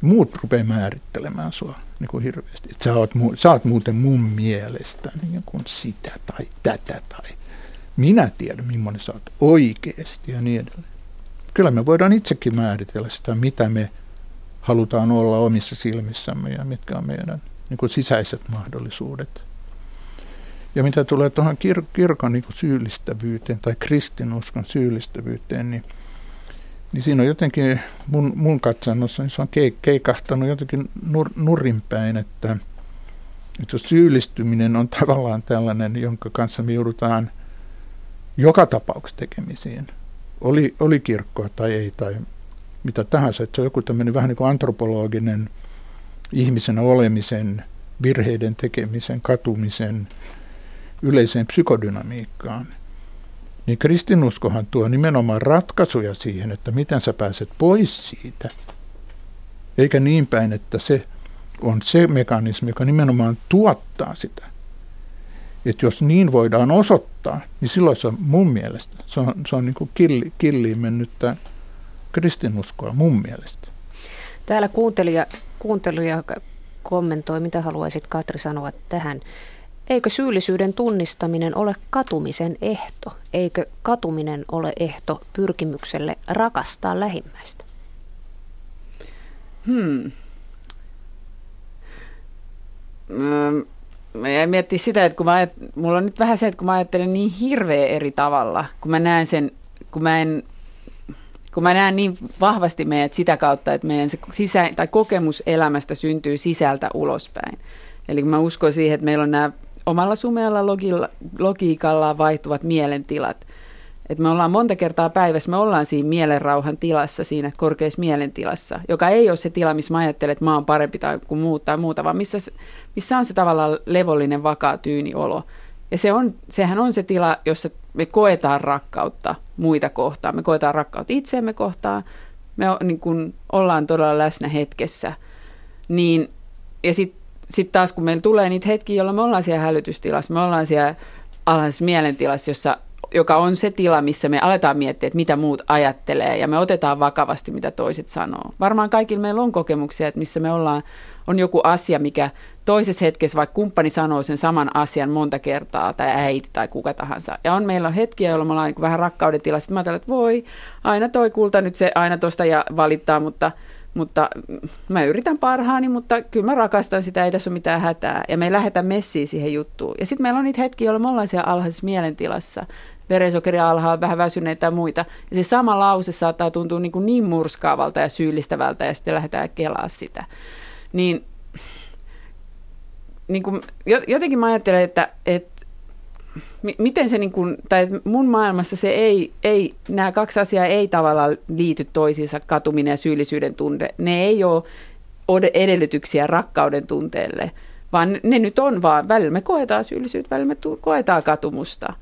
Muut rupeaa määrittelemään sua niin kuin hirveästi. Että sä, oot, sä oot muuten mun mielestä niin kuin sitä tai tätä tai minä tiedän, millainen sä oot oikeasti ja niin edelleen. Kyllä me voidaan itsekin määritellä sitä, mitä me halutaan olla omissa silmissämme ja mitkä on meidän niin kuin sisäiset mahdollisuudet. Ja mitä tulee tuohon kir- kirkon niin syyllistävyyteen tai kristinuskon syyllistävyyteen, niin, niin siinä on jotenkin mun, mun katsannossa niin se on keikahtanut jotenkin nur, nurinpäin, että, että syyllistyminen on tavallaan tällainen, jonka kanssa me joudutaan joka tapauksessa tekemisiin. Oli, oli kirkkoa tai ei tai mitä tahansa. Että se on joku tämmöinen vähän niin kuin antropologinen ihmisenä olemisen, virheiden tekemisen, katumisen, yleiseen psykodynamiikkaan. Niin kristinuskohan tuo nimenomaan ratkaisuja siihen, että miten sä pääset pois siitä. Eikä niin päin, että se on se mekanismi, joka nimenomaan tuottaa sitä. Että jos niin voidaan osoittaa, niin silloin se on mun mielestä, se on, se on niin kuin killi, killiin mennyttä kristinuskoa mun mielestä. Täällä kuuntelija, kuuntelija kommentoi, mitä haluaisit Katri sanoa tähän. Eikö syyllisyyden tunnistaminen ole katumisen ehto? Eikö katuminen ole ehto pyrkimykselle rakastaa lähimmäistä? Hmm. Mä miettiä sitä, että kun mä ajat, mulla on nyt vähän se, että kun mä ajattelen niin hirveä eri tavalla, kun mä näen sen, kun mä en kun mä näen niin vahvasti meidät sitä kautta, että meidän se sisä, tai kokemus elämästä syntyy sisältä ulospäin. Eli mä uskon siihen, että meillä on nämä omalla sumealla logiikalla vaihtuvat mielentilat. Että me ollaan monta kertaa päivässä, me ollaan siinä mielenrauhan tilassa, siinä korkeassa mielentilassa, joka ei ole se tila, missä mä ajattelen, että mä oon parempi tai kuin muut tai muuta, vaan missä, missä on se tavallaan levollinen, vakaa, tyyni olo. Ja se on, sehän on se tila, jossa me koetaan rakkautta muita kohtaan, me koetaan rakkautta itseemme kohtaan, me niin kun ollaan todella läsnä hetkessä. Niin, ja sitten sit taas kun meillä tulee niitä hetkiä, jolloin me ollaan siellä hälytystilassa, me ollaan siellä alhaisessa mielentilassa, jossa, joka on se tila, missä me aletaan miettiä, että mitä muut ajattelee ja me otetaan vakavasti, mitä toiset sanoo. Varmaan kaikilla meillä on kokemuksia, että missä me ollaan, on joku asia, mikä toisessa hetkessä vaikka kumppani sanoo sen saman asian monta kertaa, tai äiti tai kuka tahansa. Ja on meillä on hetkiä, jolloin me ollaan niin vähän rakkauden tilassa. Mä ajattelen, että voi, aina toi kulta nyt se aina tosta ja valittaa, mutta, mutta mä yritän parhaani, mutta kyllä mä rakastan sitä, ei tässä ole mitään hätää. Ja me ei lähdetä messiin siihen juttuun. Ja sitten meillä on niitä hetkiä, jolloin me ollaan siellä alhaisessa mielentilassa verensokeri alhaalla, vähän väsyneitä ja muita. Ja se sama lause saattaa tuntua niin, kuin niin murskaavalta ja syyllistävältä ja sitten lähdetään kelaa sitä. Niin niin kuin, jotenkin mä ajattelen, että, että miten se, niin kuin, tai mun maailmassa se ei, ei, nämä kaksi asiaa ei tavallaan liity toisiinsa, katuminen ja syyllisyyden tunne. Ne ei ole edellytyksiä rakkauden tunteelle, vaan ne nyt on vaan, välillä me koetaan syyllisyyttä, välillä me koetaan katumusta.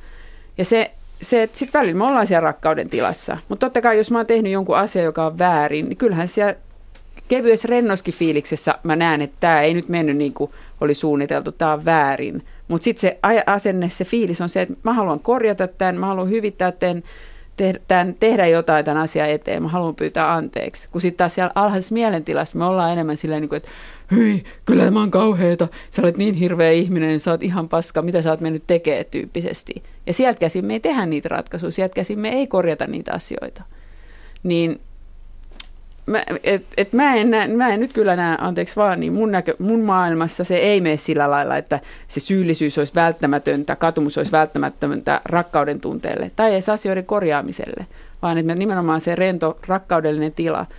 Ja se, se että sitten välillä me ollaan siellä rakkauden tilassa. Mutta totta kai, jos mä oon tehnyt jonkun asian, joka on väärin, niin kyllähän siellä kevyessä rennoskin fiiliksessä mä näen, että tämä ei nyt mennyt niin kuin oli suunniteltu, tämä on väärin. Mutta sitten se asenne, se fiilis on se, että mä haluan korjata tämän, mä haluan hyvittää tämän, tehdä, tehdä jotain tämän asian eteen, mä haluan pyytää anteeksi. Kun sitten taas siellä alhaisessa mielentilassa me ollaan enemmän silleen, niin kuin, että hyi, kyllä tämä on kauheeta, sä olet niin hirveä ihminen, sä oot ihan paska, mitä sä oot mennyt tekemään tyyppisesti. Ja sieltä käsin me ei tehdä niitä ratkaisuja, sieltä käsin me ei korjata niitä asioita. Niin mä, et, et mä, en näe, mä en nyt kyllä näe, anteeksi vaan, niin mun, näkö, mun maailmassa se ei mene sillä lailla, että se syyllisyys olisi välttämätöntä, katumus olisi välttämättömäntä rakkauden tunteelle tai edes asioiden korjaamiselle, vaan että nimenomaan se rento, rakkaudellinen tila –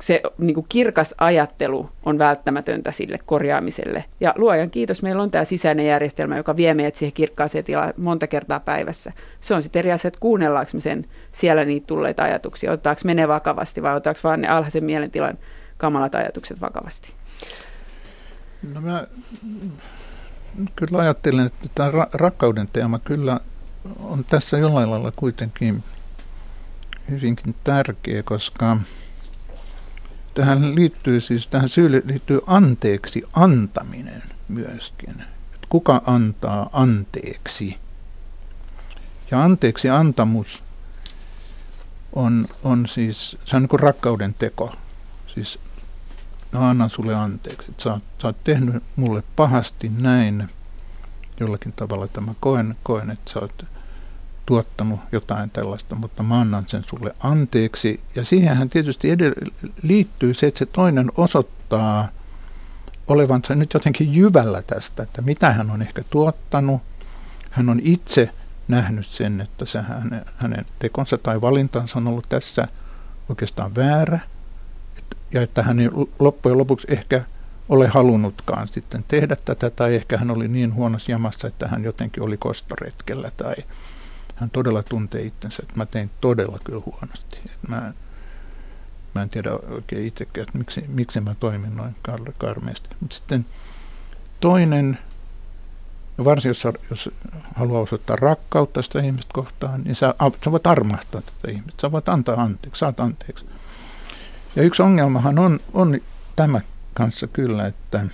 se niin kuin kirkas ajattelu on välttämätöntä sille korjaamiselle. Ja luojan kiitos, meillä on tämä sisäinen järjestelmä, joka vie meidät siihen kirkkaaseen tilaan monta kertaa päivässä. Se on sitten eri asia, että kuunnellaanko me sen siellä niitä tulleita ajatuksia, otetaanko me vakavasti vai otetaanko vaan ne alhaisen mielentilan kamalat ajatukset vakavasti. No mä kyllä ajattelen, että tämä rakkauden teema kyllä on tässä jollain lailla kuitenkin hyvinkin tärkeä, koska tähän liittyy siis, tähän syylle liittyy anteeksi antaminen myöskin. Että kuka antaa anteeksi? Ja anteeksi antamus on, on siis, se on niin kuin rakkauden teko. Siis no annan sulle anteeksi. Että sä, sä oot tehnyt mulle pahasti näin jollakin tavalla, että mä koen, koen että sä oot tuottanut jotain tällaista, mutta mä annan sen sulle anteeksi. Ja siihenhän tietysti liittyy se, että se toinen osoittaa olevansa nyt jotenkin jyvällä tästä, että mitä hän on ehkä tuottanut. Hän on itse nähnyt sen, että se hänen, hänen tekonsa tai valintansa on ollut tässä oikeastaan väärä. Ja että hän ei loppujen lopuksi ehkä ole halunnutkaan sitten tehdä tätä, tai ehkä hän oli niin huonossa jamassa, että hän jotenkin oli kostoretkellä tai hän todella tuntee itsensä, että mä tein todella kyllä huonosti. Että mä, mä en tiedä oikein itsekään, että miksi, miksi mä toimin noin kar- karmeasti. Mutta sitten toinen, varsin jos, jos haluaa osoittaa rakkautta sitä ihmistä kohtaan, niin sä, sä voit armahtaa tätä ihmistä. Sä voit antaa anteeksi, saat anteeksi. Ja yksi ongelmahan on, on tämä kanssa kyllä, että,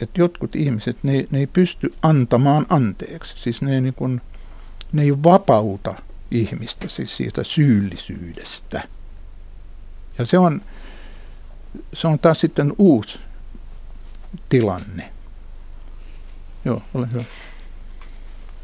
että jotkut ihmiset, ne, ne ei pysty antamaan anteeksi. Siis ne ei niin kuin, ne ei vapauta ihmistä siis siitä syyllisyydestä. Ja se on, se on taas sitten uusi tilanne. Joo, ole hyvä.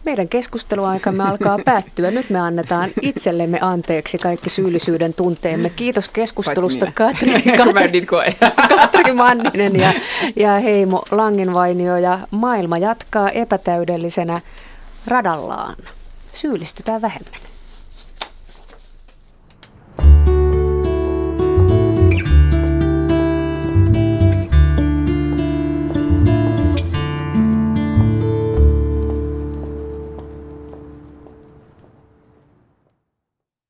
Meidän keskusteluaikamme alkaa päättyä. Nyt me annetaan itsellemme anteeksi kaikki syyllisyyden tunteemme. Kiitos keskustelusta Katri, Katri, Katri Manninen ja, ja Heimo Langenvainio. Ja maailma jatkaa epätäydellisenä radallaan syyllistytään vähemmän.